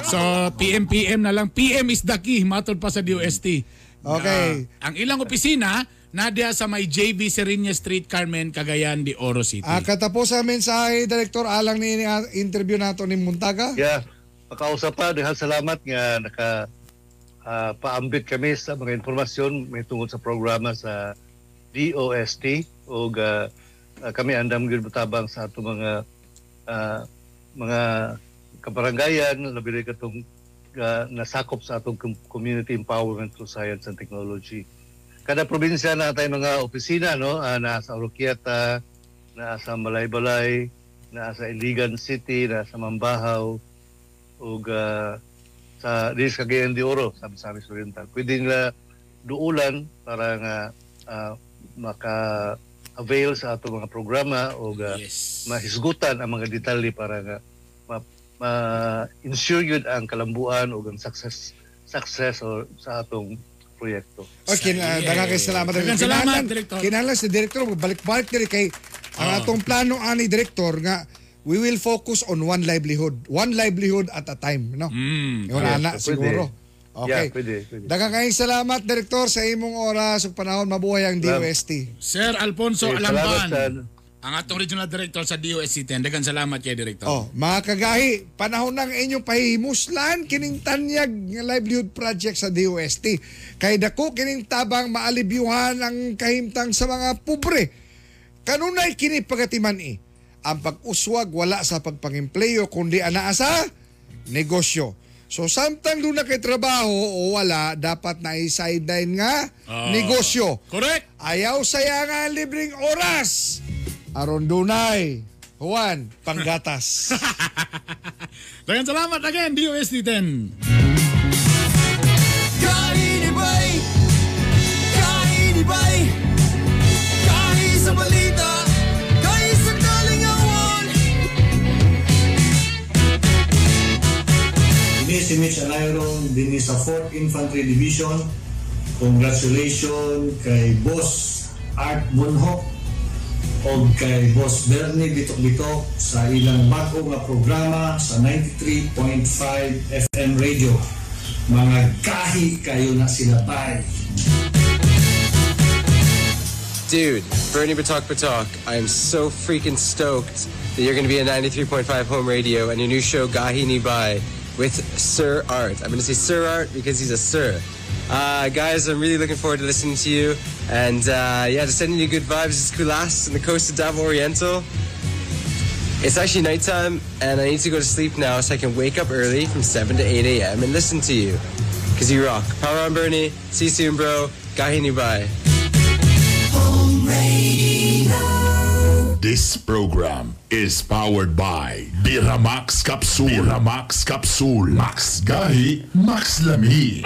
So PM PM na lang. PM is the key matod pa sa DOST. Okay. Ah, ang ilang opisina nadia sa may JV Serenia Street, Carmen, Cagayan de Oro City. Ah, katapos sa mensahe, direktor, alang ni ah, interview nato ni Muntaga. Yeah, makausap pa. Dahil salamat nga naka ah, paambit kami sa mga informasyon may tungkol sa programa sa DOST o ah, kami andam gyud butabang sa ato mga ah, mga kabarangayan labi na katong ah, nasakop sa atong com- community empowerment through science and technology. Kada probinsya na tayo mga opisina no, ah, nasa Oroquieta, nasa Malaybalay, nasa Iligan City, nasa Mambahaw, ug ah, sa Dinis Cagayan de Oro sa Misamis Oriental. Pwede nila duulan para nga ah, maka-avail sa ato mga programa o uh, yes. mahisgutan ang mga detalye para nga ma- ma-ensure yun ang kalambuan o ang success success or sa atong proyekto. Okay, na Sige. daghang salamat. Daghang salamat, Direktor. Kinahanglan si direktor balik-balik diri kay ang Oh. atong plano ani direktor nga we will focus on one livelihood. One livelihood at a time, no? Mm. Yung Yes, ana siguro. Okay. Yeah, pwede, pwede. Daghang kayong salamat direktor sa imong oras ug panahon mabuhay ang Salamat. DOST. Sir Alfonso Okay, salamat Alamban, sa- ang atong regional director sa DOST. Dagan salamat kay director. Oh, mga kagahi, panahon ng inyong pahimuslan kining tanyag livelihood project sa DOST. Kay dako kining tabang maalibyuhan ang kahimtang sa mga pobre. Kanunay kini pagatiman i. Ang pag-uswag wala sa pagpangempleyo kundi anaa sa negosyo. So samtang doon na kay trabaho o wala, dapat na i-sideline nga Ah. negosyo. Correct. Ayaw saya nga ang libreng oras. Aron dunay. Juan, panggatas. Dagan salamat again, DOST 10. Kainibay Kainibay Kahi sa balita Kahi sa kalingawan Ini si Mitch Anayron din sa 4th Infantry Division. Congratulations kay Boss Art Bunhok o kay Boss Bernie Bitok-Bitok sa ilang bago nga programa sa 93.5 FM radio. Mga gahi kayo na sila. Dude, Bernie Batok Batok, I am so freaking stoked that you're going to be at 93.5 home radio and your new show, Gahi Ni Bai, with Sir Art. I'm going to say Sir Art because he's a sir. Uh, guys, I'm really looking forward to listening to you. And uh, yeah, just sending you good vibes. It's Kulas in the coast of Davao Oriental. It's actually nighttime, and I need to go to sleep now so I can wake up early from 7 to 8 a.m. and listen to you. Because you rock. Power on, Bernie. See you soon, bro. Gahi Ni Bai. This program is powered by Biramax Capsule. Biramax Capsule. Max Gahi, Max Lami.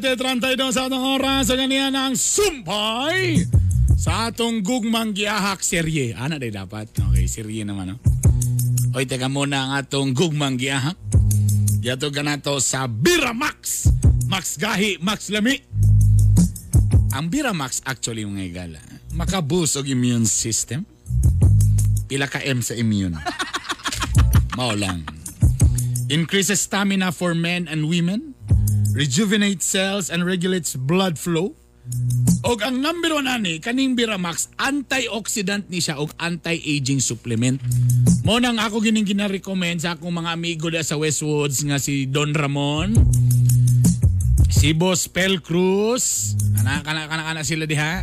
7.32 sa atong oras. Sa ganyan ang sumpay sa atong gugmang giyahak serye. Ana day dapat. Okay, serye naman. No? Oy, teka muna ang atong gugmang giyahak. Yato ka na to sa Bira Max. Max Gahi, Max Lami. Ang Bira Max actually mga igala, makaboost og immune system. Pila ka M sa immune. Mao lang. Increases stamina for men and women. Rejuvenates cells and regulates blood flow. Og ang number one ani, kaning Biramax, antioxidant ni siya og anti-aging supplement. Mo nang ako gining gina-recommend sa akong mga amigo da sa Westwoods nga si Don Ramon, si Boss Pel Cruz, kana kana kana, kana sila diha.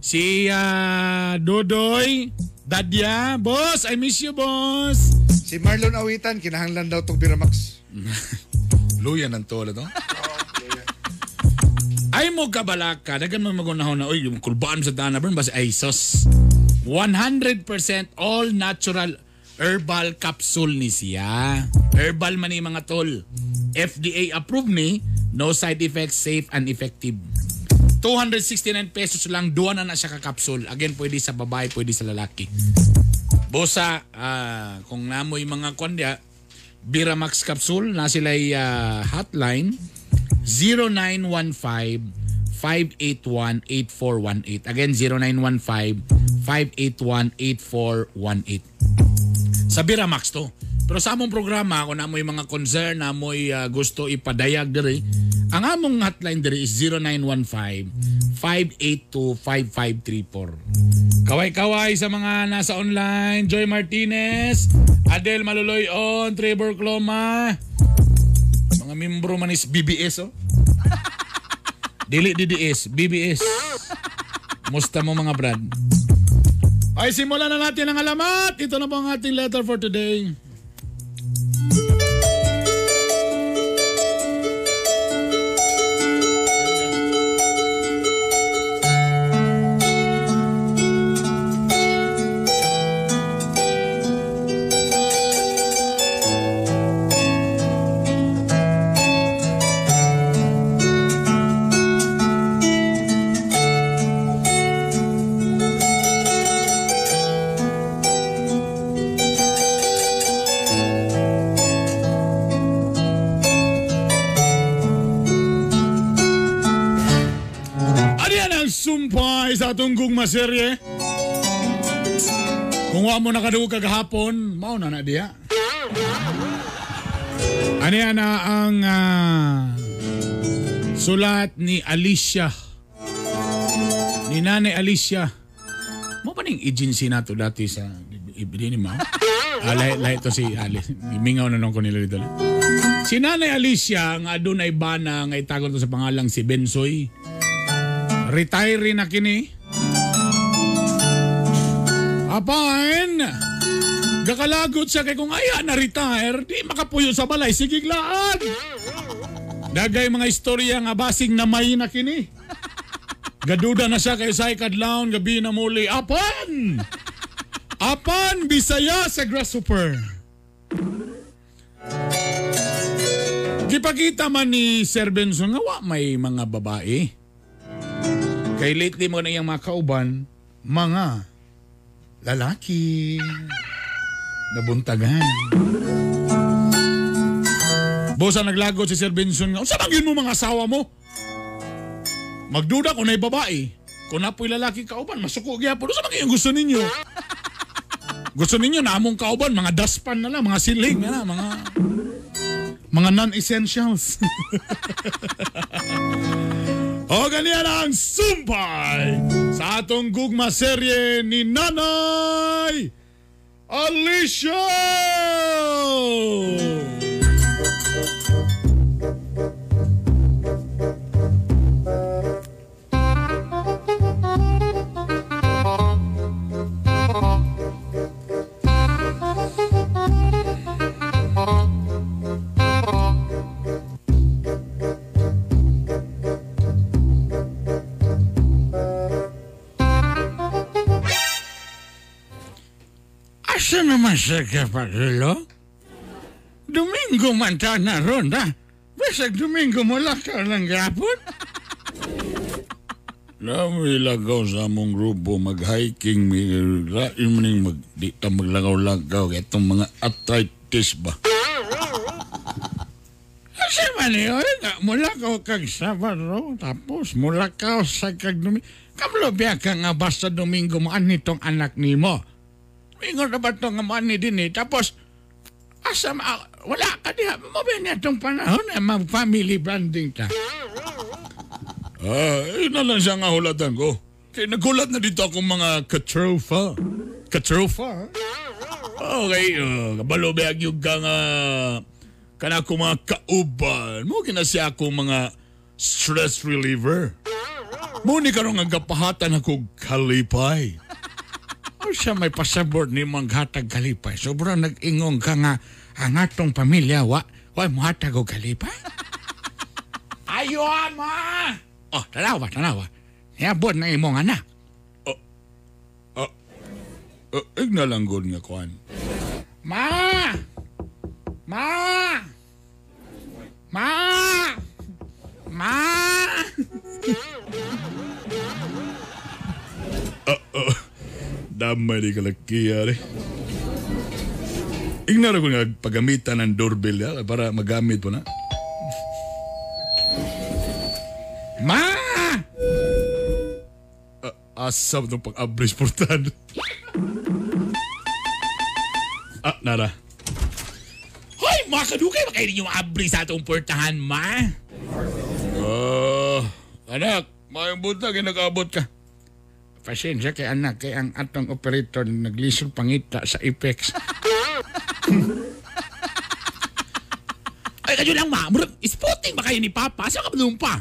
Si ah, Dodoy, Dadya, boss, I miss you, boss. Si Marlon Awitan, kinahanglan daw tong Biramax. Luya ng tola to. Ay mo kabalaka, dagan mo magunahon na, oy, yung kulbaan sa dana, bro, basta ay sos. 100% all natural herbal capsule ni siya. Herbal man ni mga tol. FDA approved ni, no side effects, safe and effective. 269 pesos lang, duwa na na siya ka-capsule. Again, pwede sa babae, pwede sa lalaki. Bosa, ah, kung namoy mga kondya, Biramax capsule, na sila uh, hotline 0915-581-8418. Again, 0915-581-8418. Sa Biramax to. Pero sa among programa, kung namoy mga concern, namoy uh, gusto ipadayag diri, ang among hotline diri is 0915-582-5534. Kaway-kaway sa mga nasa online, Joy Martinez, Adel Maluloyon, Trevor Cloma, mga membro man is BBS oh. Dili DDS, BBS. Musta mo mga brad? Ay, simulan na natin ang alamat. Ito na po ang ating letter for today. Sa atong gugma serye? Kung wa mo nakadugog kagahapon, mao na na diya. Ano yan na ang ah, sulat ni Alicia. Ni Nanay Alicia. Mo pa ning agency na to dati sa ibili ni Mao. Ah, lahi to si Alice. Mingaw na nung ko nila dito. Si Nanay Alicia, nga adunay bana nga itagon to sa pangalang si Bensoy. Retire na kini. Apain! Gakalagot siya kay kung aya na retire, di makapuyo sa balay, sigiglaan! Dagay mga istorya nga basing na may na kini. Gaduda na siya kay Sai Kadlaon, gabi na muli. Apan! Apan, Bisaya sa Grasshopper. Gipakita man ni Sir Benson nga wa may mga babae. Kay lately mo na iyang mga kauban, mga lalaki nabuntagan. Bosa naglagot si Sir Benson nga, unsa man yun mo mga asawa mo? Magduda kung na'y babae. Kung napoy lalaki kauban, masuko gyapon. Unsa man yung gusto ninyo? Gusto ninyo na among kauban, mga daspan na lang, mga siling na mga mga non-essentials. O ganyan ang sumpay sa atong gugma serye ni Nanay Alicia! Sa kapagulo? Domingo man ta na ron ha? Bisag Domingo mo lakaw ng gapon. Namilagaw sa among grupo mag-hiking lain mo ning mag di ta maglagaw-lagaw itong mga arthritis ba. Kasi man yun, mula ka kag Sabado, tapos mula ka sa kag Domingo. Kamlo biya ka nga basta Domingo mo anitong anak ni mo. Domingo na ba ito nga mo ani din eh. Tapos, asa ma, wala ka diha. Mo ba niya itong panahon na mag-family bonding ta. Ah, eh, na lang siya nga hulatan ko. Kaya nagulat na dito akong mga katrofa. Katrofa? Okay, uh, kabalo ba yung ka nga kana ko mga kauban. Mo kina siya ako mga stress reliever. Mo ni karon nga gapahatan ako kalipay. O siya may pasabot ni maghatag kalipay. Sobrang nag-ingong ka nga ang atong pamilya, wa, wa mo hatag o kalipay? Ayo ama! Oh, tanawa, tanawa. Niabot na imong anak. Uh, igna lang gud nga kuan. Ma! Ma! Ma! Ma! Damay di kalakiya rin. Igna ko nga pagamitan ng doorbell ya, para magamit po na. Ma! Uh, asam itong pag-abris portado. ah, nara. Hoy, mga kadukay, baka hindi nyo maabri sa atong portahan, ma. Ah, anak, may buta ginag-abot ka. Pasensya kay anak, kay ang atong operator naglisod pangita sa Apex. Ay, kadyo lang, ma. Murag, spotting ba kayo ni Papa? Saan ka pa?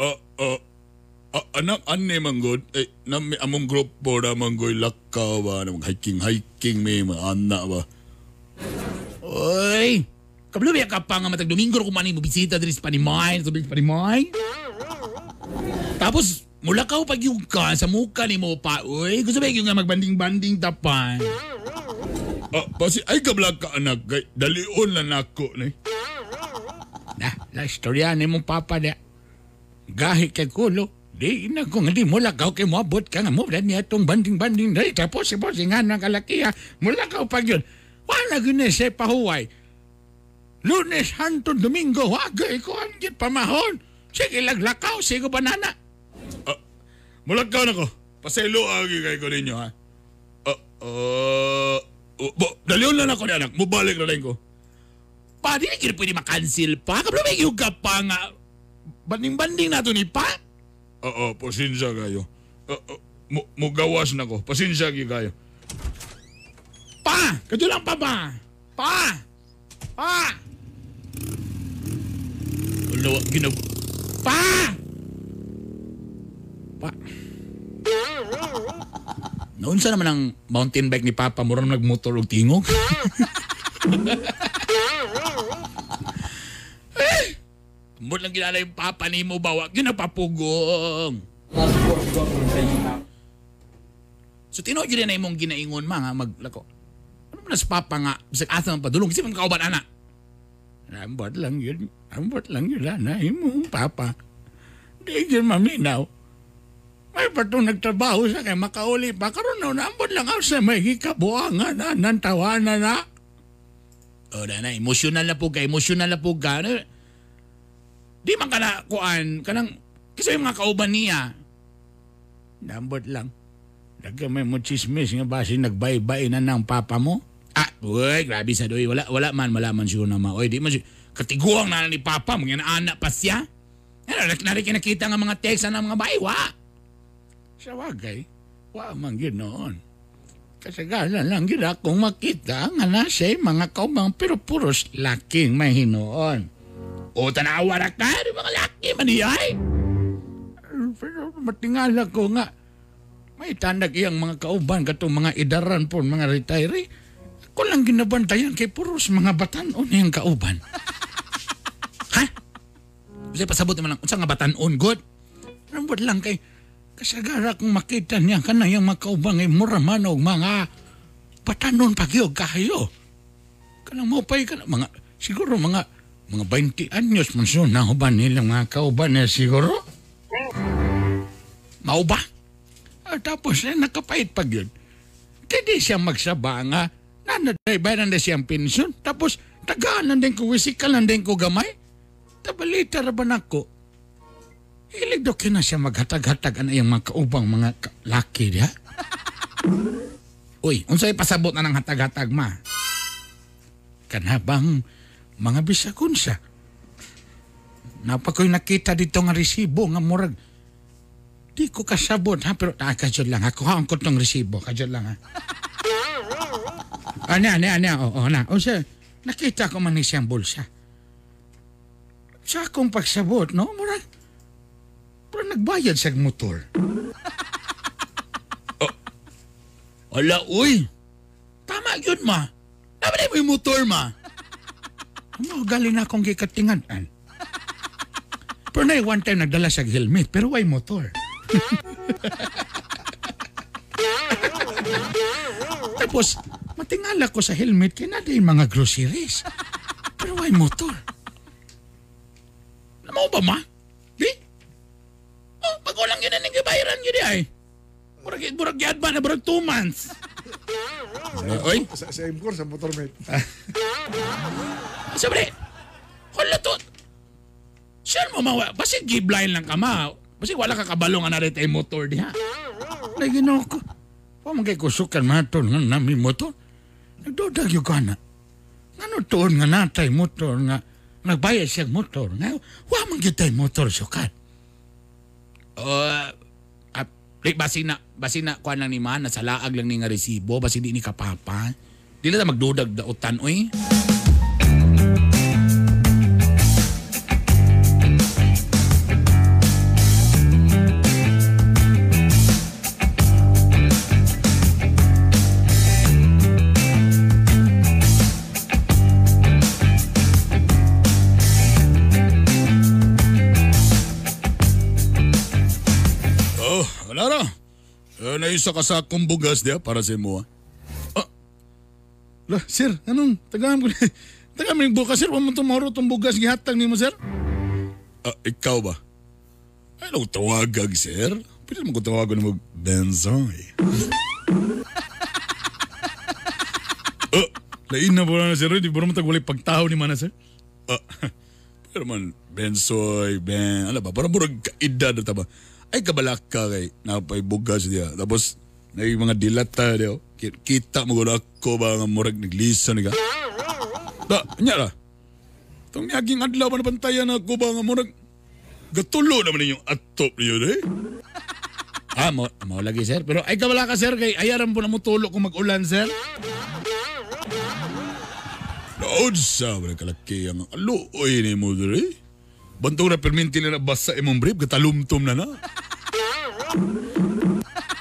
Ah, ah, ah, anak, ane manggod, eh, na may among grupo na manggoy lakaw ba, na hiking-hiking may mga anak ba. Oy! Kablo ba ka pa nga matag Domingo kung mani mo bisita diri sa Panimay, sa Bilis Panimay? Tapos, mula ka pag yung ka sa muka ni mo pa, uy, gusto ba yung nga magbanding-banding tapan? Ah, pasi, ay kablag ka anak, kay dalion lang ako ni. Na, la istorya ni mong papa na. Gahi kay kulo. Di na kung hindi mo lakaw kay mo abot ka nga mo na niya itong banding-banding na tapos si boss nga ng kalakiya mula ka pag yun. Wala gini sa pahuway. Lunes, hantong Domingo, wagay ko ang pamahon. Sige, laglakaw, sigo banana. Mulagkaw na ko. Pasaylo agi kay ko ninyo ha. Ah, ah, uh, bo, dalion lang ako ni anak, mubalik na lang ko. Pa, di na kira pwede makancel pa. Kablo may yung ka pa nga. Banding-banding na to ni pa. Oo, pasensya kayo. Uh, uh, mu- mugawas na ko. Pasensya kayo. Pa! Kadyo lang pa ba? Pa! Pa! Ulo, ginag... Pa! Pa! Noon sa naman ang mountain bike ni Papa, murang nagmotor og tingog. eh! Mo lang ginala yung Papa ni mo bawa, ginapapugong. So tinood yun na imong ginaingon mga maglako. Ano man sa papa nga, bisag asa man padulong, kasi man kauban ana. Rambot lang yun, rambot lang yun na imong papa. Di yun maminaw. May patong nagtrabaho sa kay makauli pa. Karoon na, rambot lang ako sa may hikabuangan na, nang tawanan na. O na na, emosyonal na po ka, emosyonal na po ka. Ano, Di man ka na, kuan, kanang, kasi yung mga kauban niya, rambot lang. Daga may mo chismis nga basi nagbaybay na ng papa mo. Ah, uy, grabe sa doy. Wala, wala man, wala man siguro na. Uy, di man siguro. Katiguang na ni papa. Yan anak pa siya. Ano, narik nakita nga mga text ng mga baywa. Sa wagay, wa man yun noon. Kasagalan lang yun akong makita nga nasa mga kaumang pero puros laking mahinoon. O tanawa na ka, di mga laki maniyay. Pero matingala ko nga, may tandag iyang mga kauban katong mga idaran po, mga retiree. Ako lang ginabantayan kay puros mga batanon niyang kauban. ha? Kasi pasabot naman lang, unsa nga batanon, good? Rambot lang kay, kasagara kong makita niya ka na yung mga kauban ngay muraman o mga batanon pagyog kayo. Kanang mo pa ka na, mga, siguro mga mga 20 anyos man so nahuban nilang mga kauban na siguro. Mao ba? Ah, tapos eh, nakapait pag yun. Hindi siya magsaba nga nanaday bayaran na siyang pensyon. Tapos tagaanan din ko wisikalan din ko gamay. Tabalita ra ba nako? Hilig daw kina siya maghatag-hatag ana yung mga kaubang mga ka- laki diha. Uy, unsay pasabot na ng hatag-hatag ma? Kanabang mga bisagon siya. Napa ko'y nakita dito nga resibo nga murag Di ko kasabot ha, pero ah, kajod lang. Ako ha, ang tong resibo. Kajod lang ha. Ano, ano, ano, oo, na. O siya, nakita ko man ni siyang bulsa. Sa akong pagsabot, no? Murag, pero nagbayad sa motor. Ala, uy. Tama yun, ma. Naman mo yung motor, ma. Ano, galing na akong gikatingan. Pero na one time nagdala siya helmet, pero way motor. Tapos, matingala ko sa helmet, kaya na yung mga groceries. Pero way motor. Ano ba, ma? Ay. Murag, murag yad ba na murag two months? Ano, oy, Sa, sa MCOR, sa motor mate. sabi, hala to. Saan mo mawa? Basi gibline lang ka, ma. Basi wala ka kabalo nga na rin tayo motor diha. Na ginawa ko. Pamagay ko sukan maton nga nami motor. Nagdodag yung ka na. Ano toon nga natay motor nga nagbayad siya motor nga. Wa man kitay motor sukat. Uh, uh, basi na, basi na, kuha lang ni man, nasa laag lang ni nga resibo, basi di ni kapapa. Di na magdudag dautan, oy. Naisa ka sa akong bugas diya para sa mo. Ah. Lah, sir, anong tagam ko Tagam yung bukas sir, mo tumoro tong bugas gihatag nimo sir. Ah, ikaw ba? Ay, ano tawagag, sir? Pwede mo ko tawagan mo Benzoy. Oh, lain na po na sir, di ba mo tagwalay pagtaho ni mana sir? Ah, pero man, Benzoy, Ben, ano ba? Parang murag kaedad na ba? Ay, kabalak ka kay napay bugas diya. Tapos, na mga dilata diya. Ki- Kita mo ko ako ba nga murag naglisa ka? Da, nya ra. Itong naging adlaw pa na pantayan ako ba nga murag gatulo naman ninyong atop niyo eh. Ah, mo, mo lagi sir. Pero ay kabala ka sir, kay ayaran po na mo tulo kung mag-ulan sir. Naod sa wala kalaki ang aluoy ni mo diri. Bantong na perminti na basa imong brief, katalumtom na na.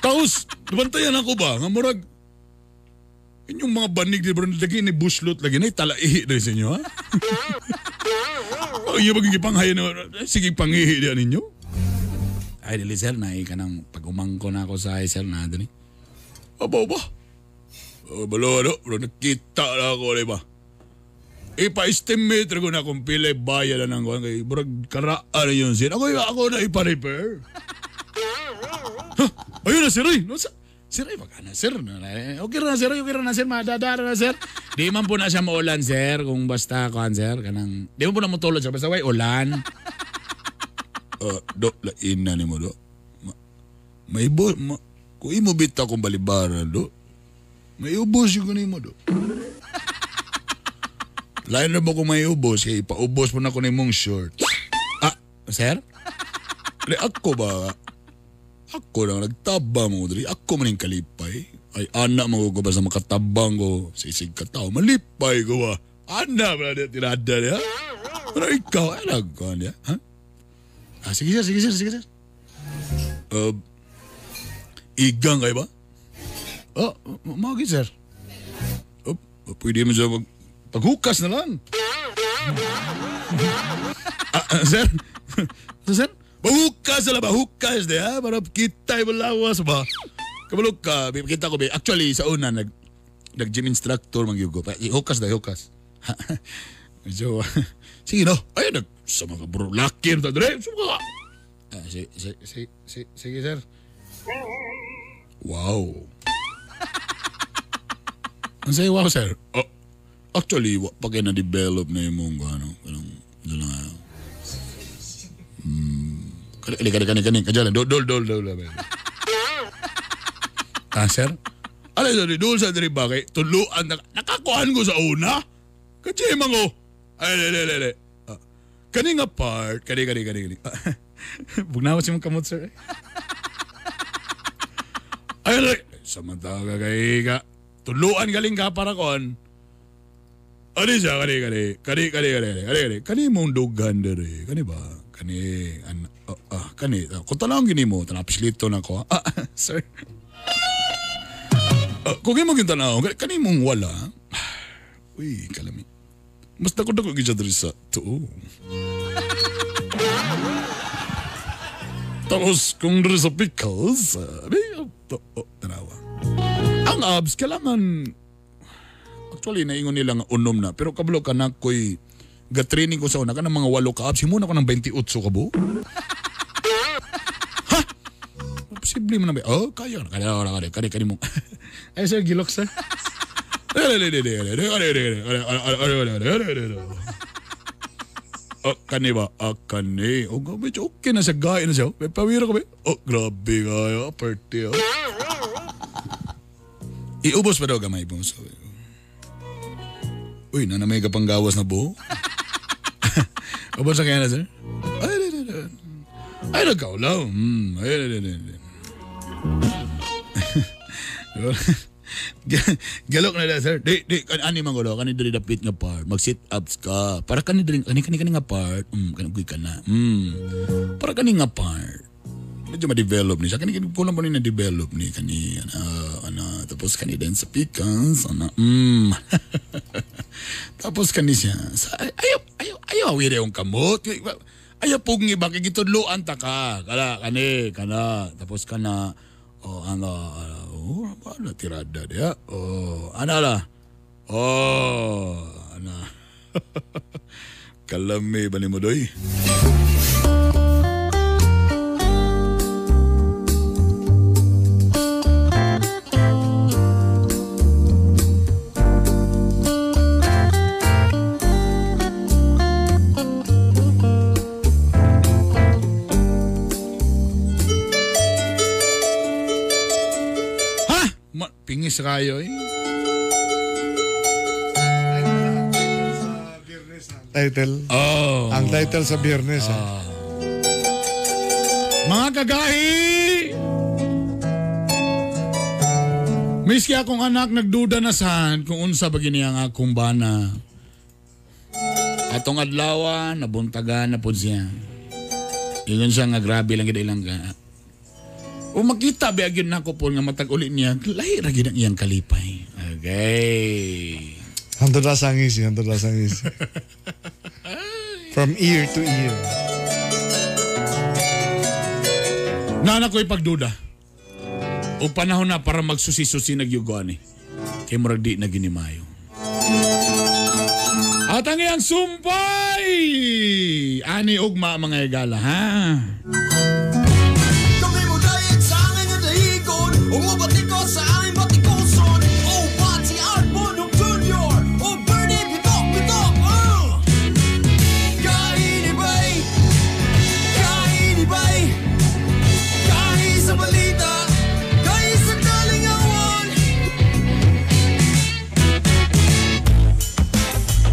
Kaus, nabantayan ako ba? Nga murag, inyong mga banig di ba lagi ni buslot lagi na talaihi na sa inyo ha? Ang iyo magiging panghayan na, sige pangihi diyan ninyo. Ay, dili sir, na ka nang pag-umangko na ako sa sir na eh. Aba ba? Oh, balo, ano? Bro, nakita na ako, di ba? Ipa-estimate ko na kung pila bayad na ng kay Burag karaan na yun sin. Ako, ako na ipa-repair. Ayun na, sir. Ay, no, sa, sir, ay, baka na, sir. Okay na, sir. Okay na, sir. Madadara na, sir. Di man po na siya maulan sir, kung basta kuhan sir, kanang, di mo po na mo tulad sir, basta way ulan. Uh, do, lain na ni mo, do. Ma, may bo, ma, kung imo bita kong balibaran, do. May ubos yung kanimo, do. Lain na mo kung may ubos, kaya ipaubos mo na na mong short. Ah, sir? Li ako ba? Ako lang nagtabang mo diri. Ako man yung kalipay. Ay anak mo ko ba sa makatabang ko sa isig ka tao. Malipay ko ba? Anak ba na tirada niya? Pero ikaw, ay nagkuhan niya. Ha? Ah, sige sir, sige sir, sige sir. Uh, igang kayo ba? Oh, mo sir. Oh, pwede mo siya mag... Paghukas na lang. Ah, ah, sir? sir? Paghukas na lang ba? Hukas na ha? Para kita yung lawas ba? Kabalog ka, kita ko ba? Actually, sa una, nag, nag-gym instructor magyugo. Pa- Hukas na, hukas. Medyo, sige no. Ay, nag, sa mga bro, laki na dre. Suka. Ah, sige, sige, sige, sige, sige, sir. Wow. Ang sa'yo, wow, sir. Oh, actually, wa pa kayo na-develop na yung mong, ano, anong, ano lang, ano. Hmm. Kani, kani, kani, kani, kani, dol, dol, dol, dol, sir? Ano yun, dol sa diri ba kay tuluan na, nakakuhan ko sa una? Kasi mango. Ay, le, le, le, le. Ah, kani nga part, kani, kani, kani, kani. Ah, Bugnawa si mong kamot, sir. Ay, ay, samantala kay ka. Tuluan galing ka para kon. Ano siya, kani, kani, kani, kani, kani, kani, kani, kani, kani mong dugan dere, kani ba? Kani, an, ah, ah, kani, ah, kung tanong gini mo, tanapis lito na ko, ah, sir. Ah, kung mo gintanaw, kani, kani mong wala, uy, kalami. Mas dako dako gid diri sa tuo. Tapos kung diri sa pickles, sabi, oh, oh, tanawa. Ang abs, kailangan, actually, naingon nila nga unom na, pero kabalo ka na ko'y ga-training ko sa una, ka ng mga walo ka abs, himuna ko ng 28 ka bo. ha? Posible mo na ba? Oh, kaya na, kaya na, kaya kaya kaya mo. Ay, sir, gilok, sir. Oh, kani ba? Ah, kani. Oh, gabi, okay na siya. Gaya na siya. May pawira ko ba? Oh, grabe kaya. Party, oh. Iubos pa daw gamay po. Uy, nanamay ka pang gawas na buho. Ubos na kaya na, sir? Ay, ay, ay, ay. Ay, nagkaulaw. Hmm, ay, ay, ay, ay, ay. G- Galok na na, sir. Di, di, kan ani man gulo, kani diri dapit nga part. Mag sit ups ka. Para kani diri kani kani kani nga part. Mm, kani kuy ka na. Mm. Para kani nga part. Medyo ma-develop ni siya. Kani kani kulang pa ni na-develop ni kani ana ana tapos kani din sa pecans ana. Mm. Tapos kani siya. Sa, ayaw ayaw ayaw awire yung kamot. Ayaw pug nga bakit gitudloan ta ka. Kala kani kana tapos kana oh ano ano oh ano tirada dia? Oh ana la oh ana kalami ba ni mo doy Pingis kayo eh Title. oh Ang title sa biyernes. ah. Mga kagahi! Miski akong anak nagduda na saan kung unsa ba gini ang akong bana. atong adlaw nabuntagan na pud siya ingon siya nga grabe lang gid ilang ka o makita ba gyud nako po nga matag uli niya lahi ra gyud ang iyang kalipay okay Hando na sangis, hando na sangis. From ear to ear. Nana ko'y pagduda. O panahon na para magsusi-susi nagyuguan eh. Kay murag di na ginimayo. At ang iyang sumpay! Ani ugma mga igala, ha? Umabati ko sa aming batikoson Oh, Pati Art Bonong Jr. Oh, Bernie Bitok Bitok uh! Kainibay Kainibay Kahi sa balita Kahi sa kalingawan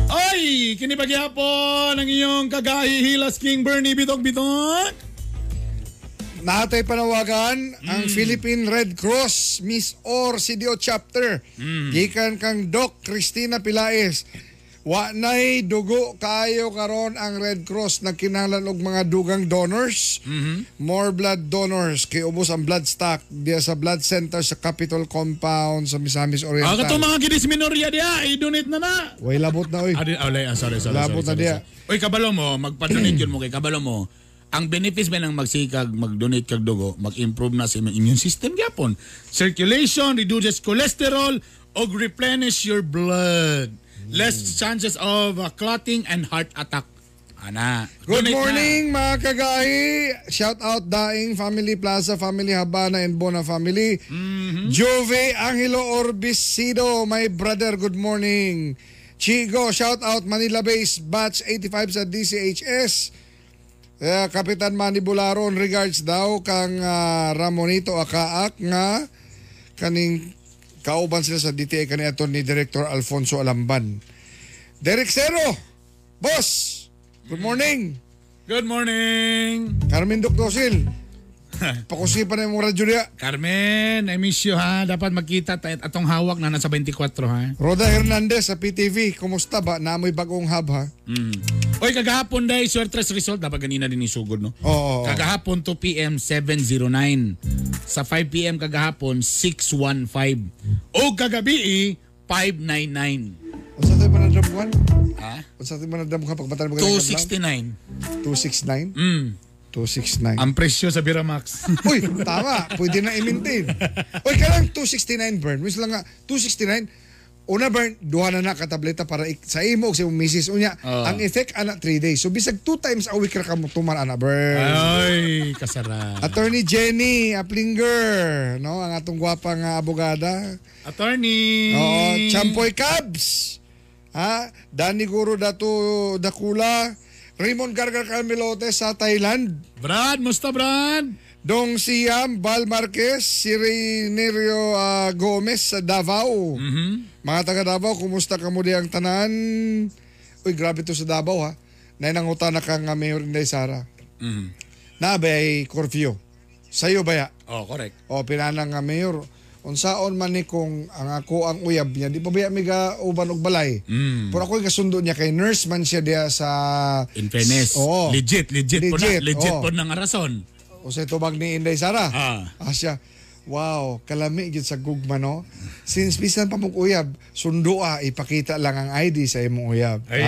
Ay! Kinipagyapon ang iyong kagahi Hilas King Bernie Bitok Bitok. Natay panawagan ang Philippine Red Cross Miss Or CDO chapter. Gikan kang Doc Cristina Pilaes. Wa nay dugo kayo karon ang Red Cross nagkinahanglan og mga dugang donors. More blood donors kay ubos ang blood stock diya sa blood center sa Capitol Compound sa Misamis Ah, Oriental. kato mga kidis minorya diya, i-donate na na. Way labot na oy. Ah, di, oh, ah, sorry, sorry, Labot sorry, na sorry, diya. sorry. Uy, kabalo mo, magpa-donate yun mo kay kabalo mo. Ang benefits man ng magsikag, mag-donate kag dugo, mag-improve na sa imong immune system gyapon. Circulation reduces cholesterol og replenish your blood. Less chances of uh, clotting and heart attack. Ana. Good Donate na. morning mga kagahi. Shout out Daing Family Plaza, Family Habana and Bona Family. Mm-hmm. Jove Angelo Orbisido, my brother, good morning. Chigo, shout out Manila Base Batch 85 sa DCHS. Eh, Kapitan Manny Bularon, regards daw kang ah, Ramonito Akaak nga kaning kauban sila sa DTA kaniadto ni Director Alfonso Alamban. Derek Cero, boss, good morning. Good morning. Carmen Doctosil, pakusipan na yung radyo niya. Carmen, I miss you ha. Dapat magkita tayo atong hawak na nasa 24 ha. Roda Hernandez sa PTV, kumusta ba? Naamoy bagong hub ha? Mm. Oy, kagahapon dahil Suertres result. Dapat ganina din isugod, no? Oo. Kagahapon 2 p.m. 709. Sa 5 p.m. kagahapon 615. O kagabi 599. Unsa tayo manadam kuan? Ha? Unsa tayo manadam ka pagbatan mo ganun kadlaw? 269. 269? Mm. 269. Ang presyo sa Biramax. Uy, tama. Pwede na i-maintain. Uy, kailang 269 burn. Miss lang nga, 269, una burn, duha na na katableta para ik- sa imo o sa imong misis. Unya, Oo. ang effect ana 3 days. So, bisag 2 times a week ra ka mo tuman ana burn. Ay, kasara. Attorney Jenny Aplinger, no? Ang atong gwapang nga abogada. Attorney. Oo, Champoy Cubs. Ha? Danny Guru Datu Dakula. Raymond Gargar Carmelote sa Thailand. Brad, musta Brad? Dong Siam, Val Marquez, si Renerio ah, Gomez sa Davao. Mhm. Mga taga Davao, kumusta ka mo di ang tanan? Uy, grabe to sa Davao ha. Nainangutan na kang uh, Mayor Inday Sara. Mhm. Nabay curfew. Sa'yo ba ya? Oh, correct. O pinanang nga Mayor. Unsaon man ni kung ang ako ang uyab niya, di pa ba mi ga uban og balay? Mm. Pero ako kasundo niya kay nurse man siya diya sa In fairness, Oo. legit, legit, po na, Legit, legit oo. po na nga rason. o sa tubag ni Inday Sara. Ah. Asya, wow, kalami gyud sa gugma no. Since bisan pa mong uyab, sundo ah, ipakita lang ang ID sa imong uyab. Ay,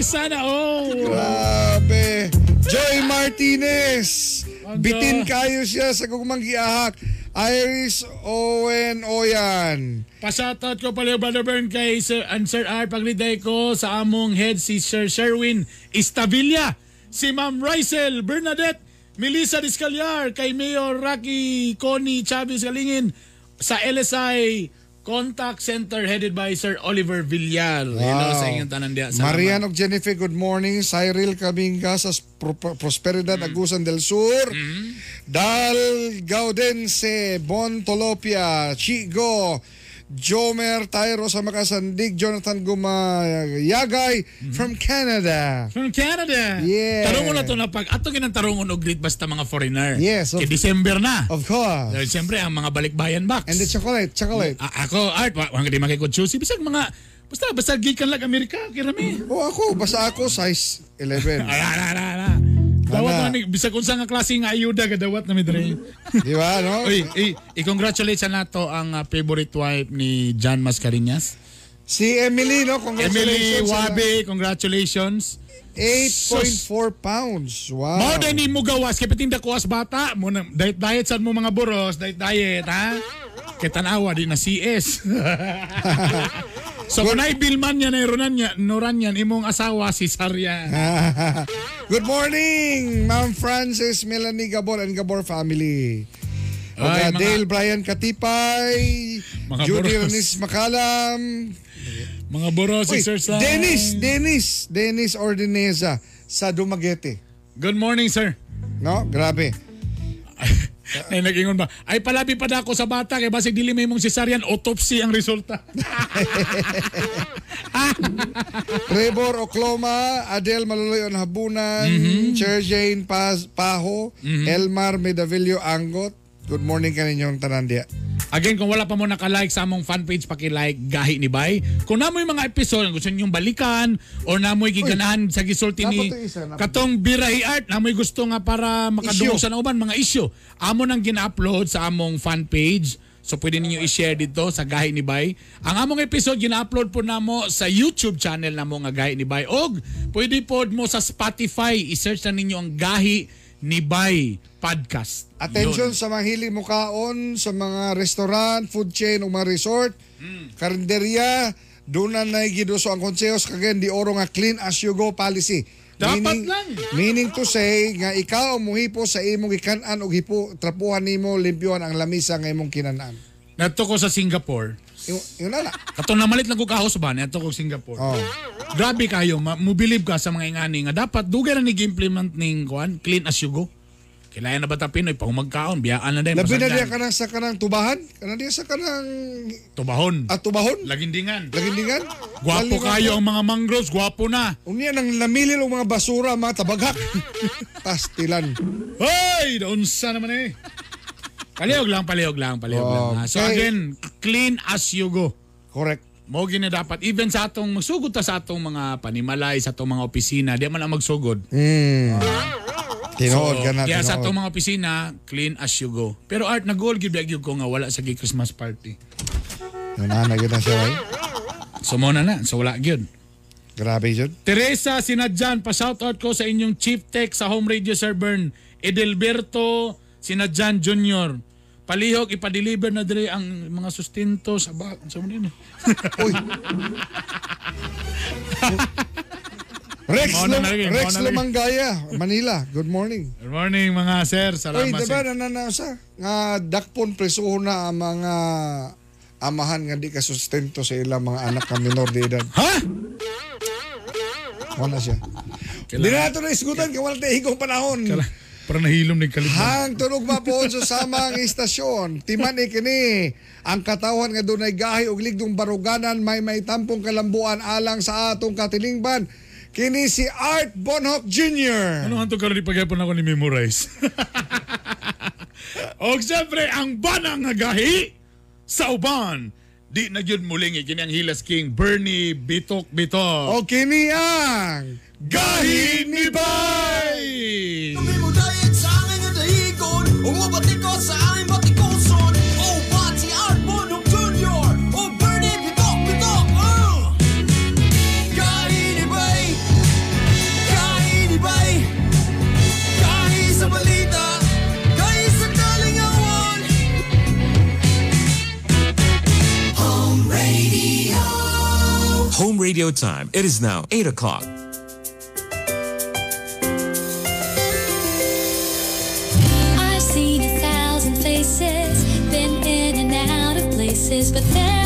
sana all. Grabe. Joy Martinez. Bitin kayo siya sa gugmang giahak. Iris Owen Oyan. Pasoutout ko pala Brother Bern kay Sir, and Sir R. Pagliday ko sa among head si Sir Sherwin Istavilla, si Ma'am Rysel Bernadette, Melissa Discalyar, kay Mayor Rocky Connie Chavez Galingin sa LSI Contact Center headed by Sir Oliver Villar. Hello sa inyong tanan diya. Marian og Jennifer, good morning. Cyril Kabinga sa Pro- Prosperidad, Agusan del Sur. Dal Gaudense, Bon Tolopia, Chigo, Jomer Tyro sa Makasandig, Jonathan Gumayagay from Canada. From Canada. Yeah. Tarungon na to na pag ato ginang tarungon og greet basta mga foreigner. Yes, of- Kay December na. Of course. Dahil siyempre ang mga balikbayan box. And the chocolate, chocolate. A- ako, Art, wa- wang di makikod choosy. Bisag mga, basta, basta gikan lang Amerika, kirami. O ako, basta ako, size 11. Ala, ala, ala, ala. Dawat na ni, bisag kung saan nga klase nga ayuda, gadawat na midre. Di ba, no? I- i-congratulate sa nato ang uh, favorite wife ni John Mascarinas. Si Emily, no? Emily Congratulations. Wabe, congratulations. 8.4 pounds. Wow. Mao din ni mo gawas kay patinda ko as bata mo na diet diet sad mo mga boros, diet diet ha. Kay tanawa di na CS. so kung naibilman niya na ironan niya, nuran yan imong asawa si Sarya. Good morning, Ma'am Frances, Melanie Gabor and Gabor family. Ay, Mga Dale Brian Katipay, Mga Judy boros. Renis Makalam, Mga boros Uy, exercise. Dennis, Dennis, Dennis Ordineza sa Dumaguete. Good morning, sir. No? Grabe. Ay, nagingon ba? Ay, palabi pa na ako sa bata kay basig dili may mong cesarean, autopsy ang resulta. Trevor Okloma, Adel Maluloy Habunan, Mhm. Chair Jane Paz, Paho, Elmar Medavillo Angot. Good morning kaninyong tanandia. Again, kung wala pa mo nakalike sa among fan page, paki-like Gahi ni Bay. Kung namoy mga episode ang gusto ninyong balikan or namoy giganahan sa gisulti ni to isa, katong Birahi Art, namoy gusto nga para makadungog Issue. sa nauban mga issue. Amo nang gina-upload sa among fan page. So pwede ninyo i-share dito sa Gahi ni Bay. Ang among episode gina-upload po namo sa YouTube channel namo nga Gahi ni Bay. Og pwede pod mo sa Spotify, i-search na ninyo ang Gahi ni Bay podcast. Attention Yun. sa mga hiling mukaon, sa mga restaurant, food chain o mga resort, Hmm. karinderya, doon na naigiduso ang konsehos kagayan di oro nga clean as you go policy. Dapat lang. Meaning to say nga ikaw ang muhipo sa imong ikanan og hipo trapuhan nimo limpyuhan ang lamisa nga imong kinanan. Nato ko sa Singapore. Yun na. Kato na malit lang ko kahos ba? Nato ko Singapore. Oh. Grabe kayo, mubilib ka sa mga ingani nga dapat dugay na nag-implement ning kuan, clean as you go. Kailangan na ba ta Pinoy pag magkaon, biyaan na din. Labi na diya kanang sa kanang tubahan, kanang diya sa kanang Tubahon. at tubahon, Lagindingan. lagindingan. Gwapo kayo ang mga mangroves, gwapo na. Unya nang lamilil ang mga basura, mga tabaghak. Pastilan. Hoy! Unsa naman eh. Palihog lang, palihog lang, palihog lang. ha. So Okay. again, clean as you go. Correct. Mo gini dapat even sa atong magsugod ta sa atong mga panimalay, sa atong mga opisina, di man ang magsugod. Hmm. Tinood ka na, Kaya sa atong mga opisina, clean as you go. Pero art na goal gyud gyud ko nga wala sa gi Christmas party. Yun na, siya, ay. So mo na na, so wala gyud. Grabe yun. Teresa Sinadjan, pa-shoutout ko sa inyong chief tech sa home radio Sir Bern. Edelberto Sinadjan Jr. Palihog, ipa-deliver na dire ang mga sustento sa ba... Sa mo eh. Uy. Rex, na lagi, Rex. Lamangaya, Manila. Good morning. Good morning mga sir. Uy, Salamat diba sir. na nanasa? Nga dakpon presuho na ang mga amahan nga di ka sustento sa ilang mga anak na minor de edad. Ha? Wala siya. Di na ito na isgutan wala tayo higong panahon. Kala, parang nahilom ng kalimban. Hang tunog ma po sa samang istasyon. Timan ikini ang katawan nga dunay gahi og ligdong baruganan may may tampong kalambuan alang sa atong katilingban. Kini si Art Bonhoc Jr. Ano hanto karon di pagyapon ako ni memorize. og syempre ang banang nga gahi sa uban. Di na gyud muling kini ang Hilas King Bernie Bitok Bitok. O kini ang Gahi ni Bay! Kami mo dayat sa aming dahigon Umabati ko sa Home radio time. It is now 8 o'clock. I've seen a thousand faces, been in and out of places, but there's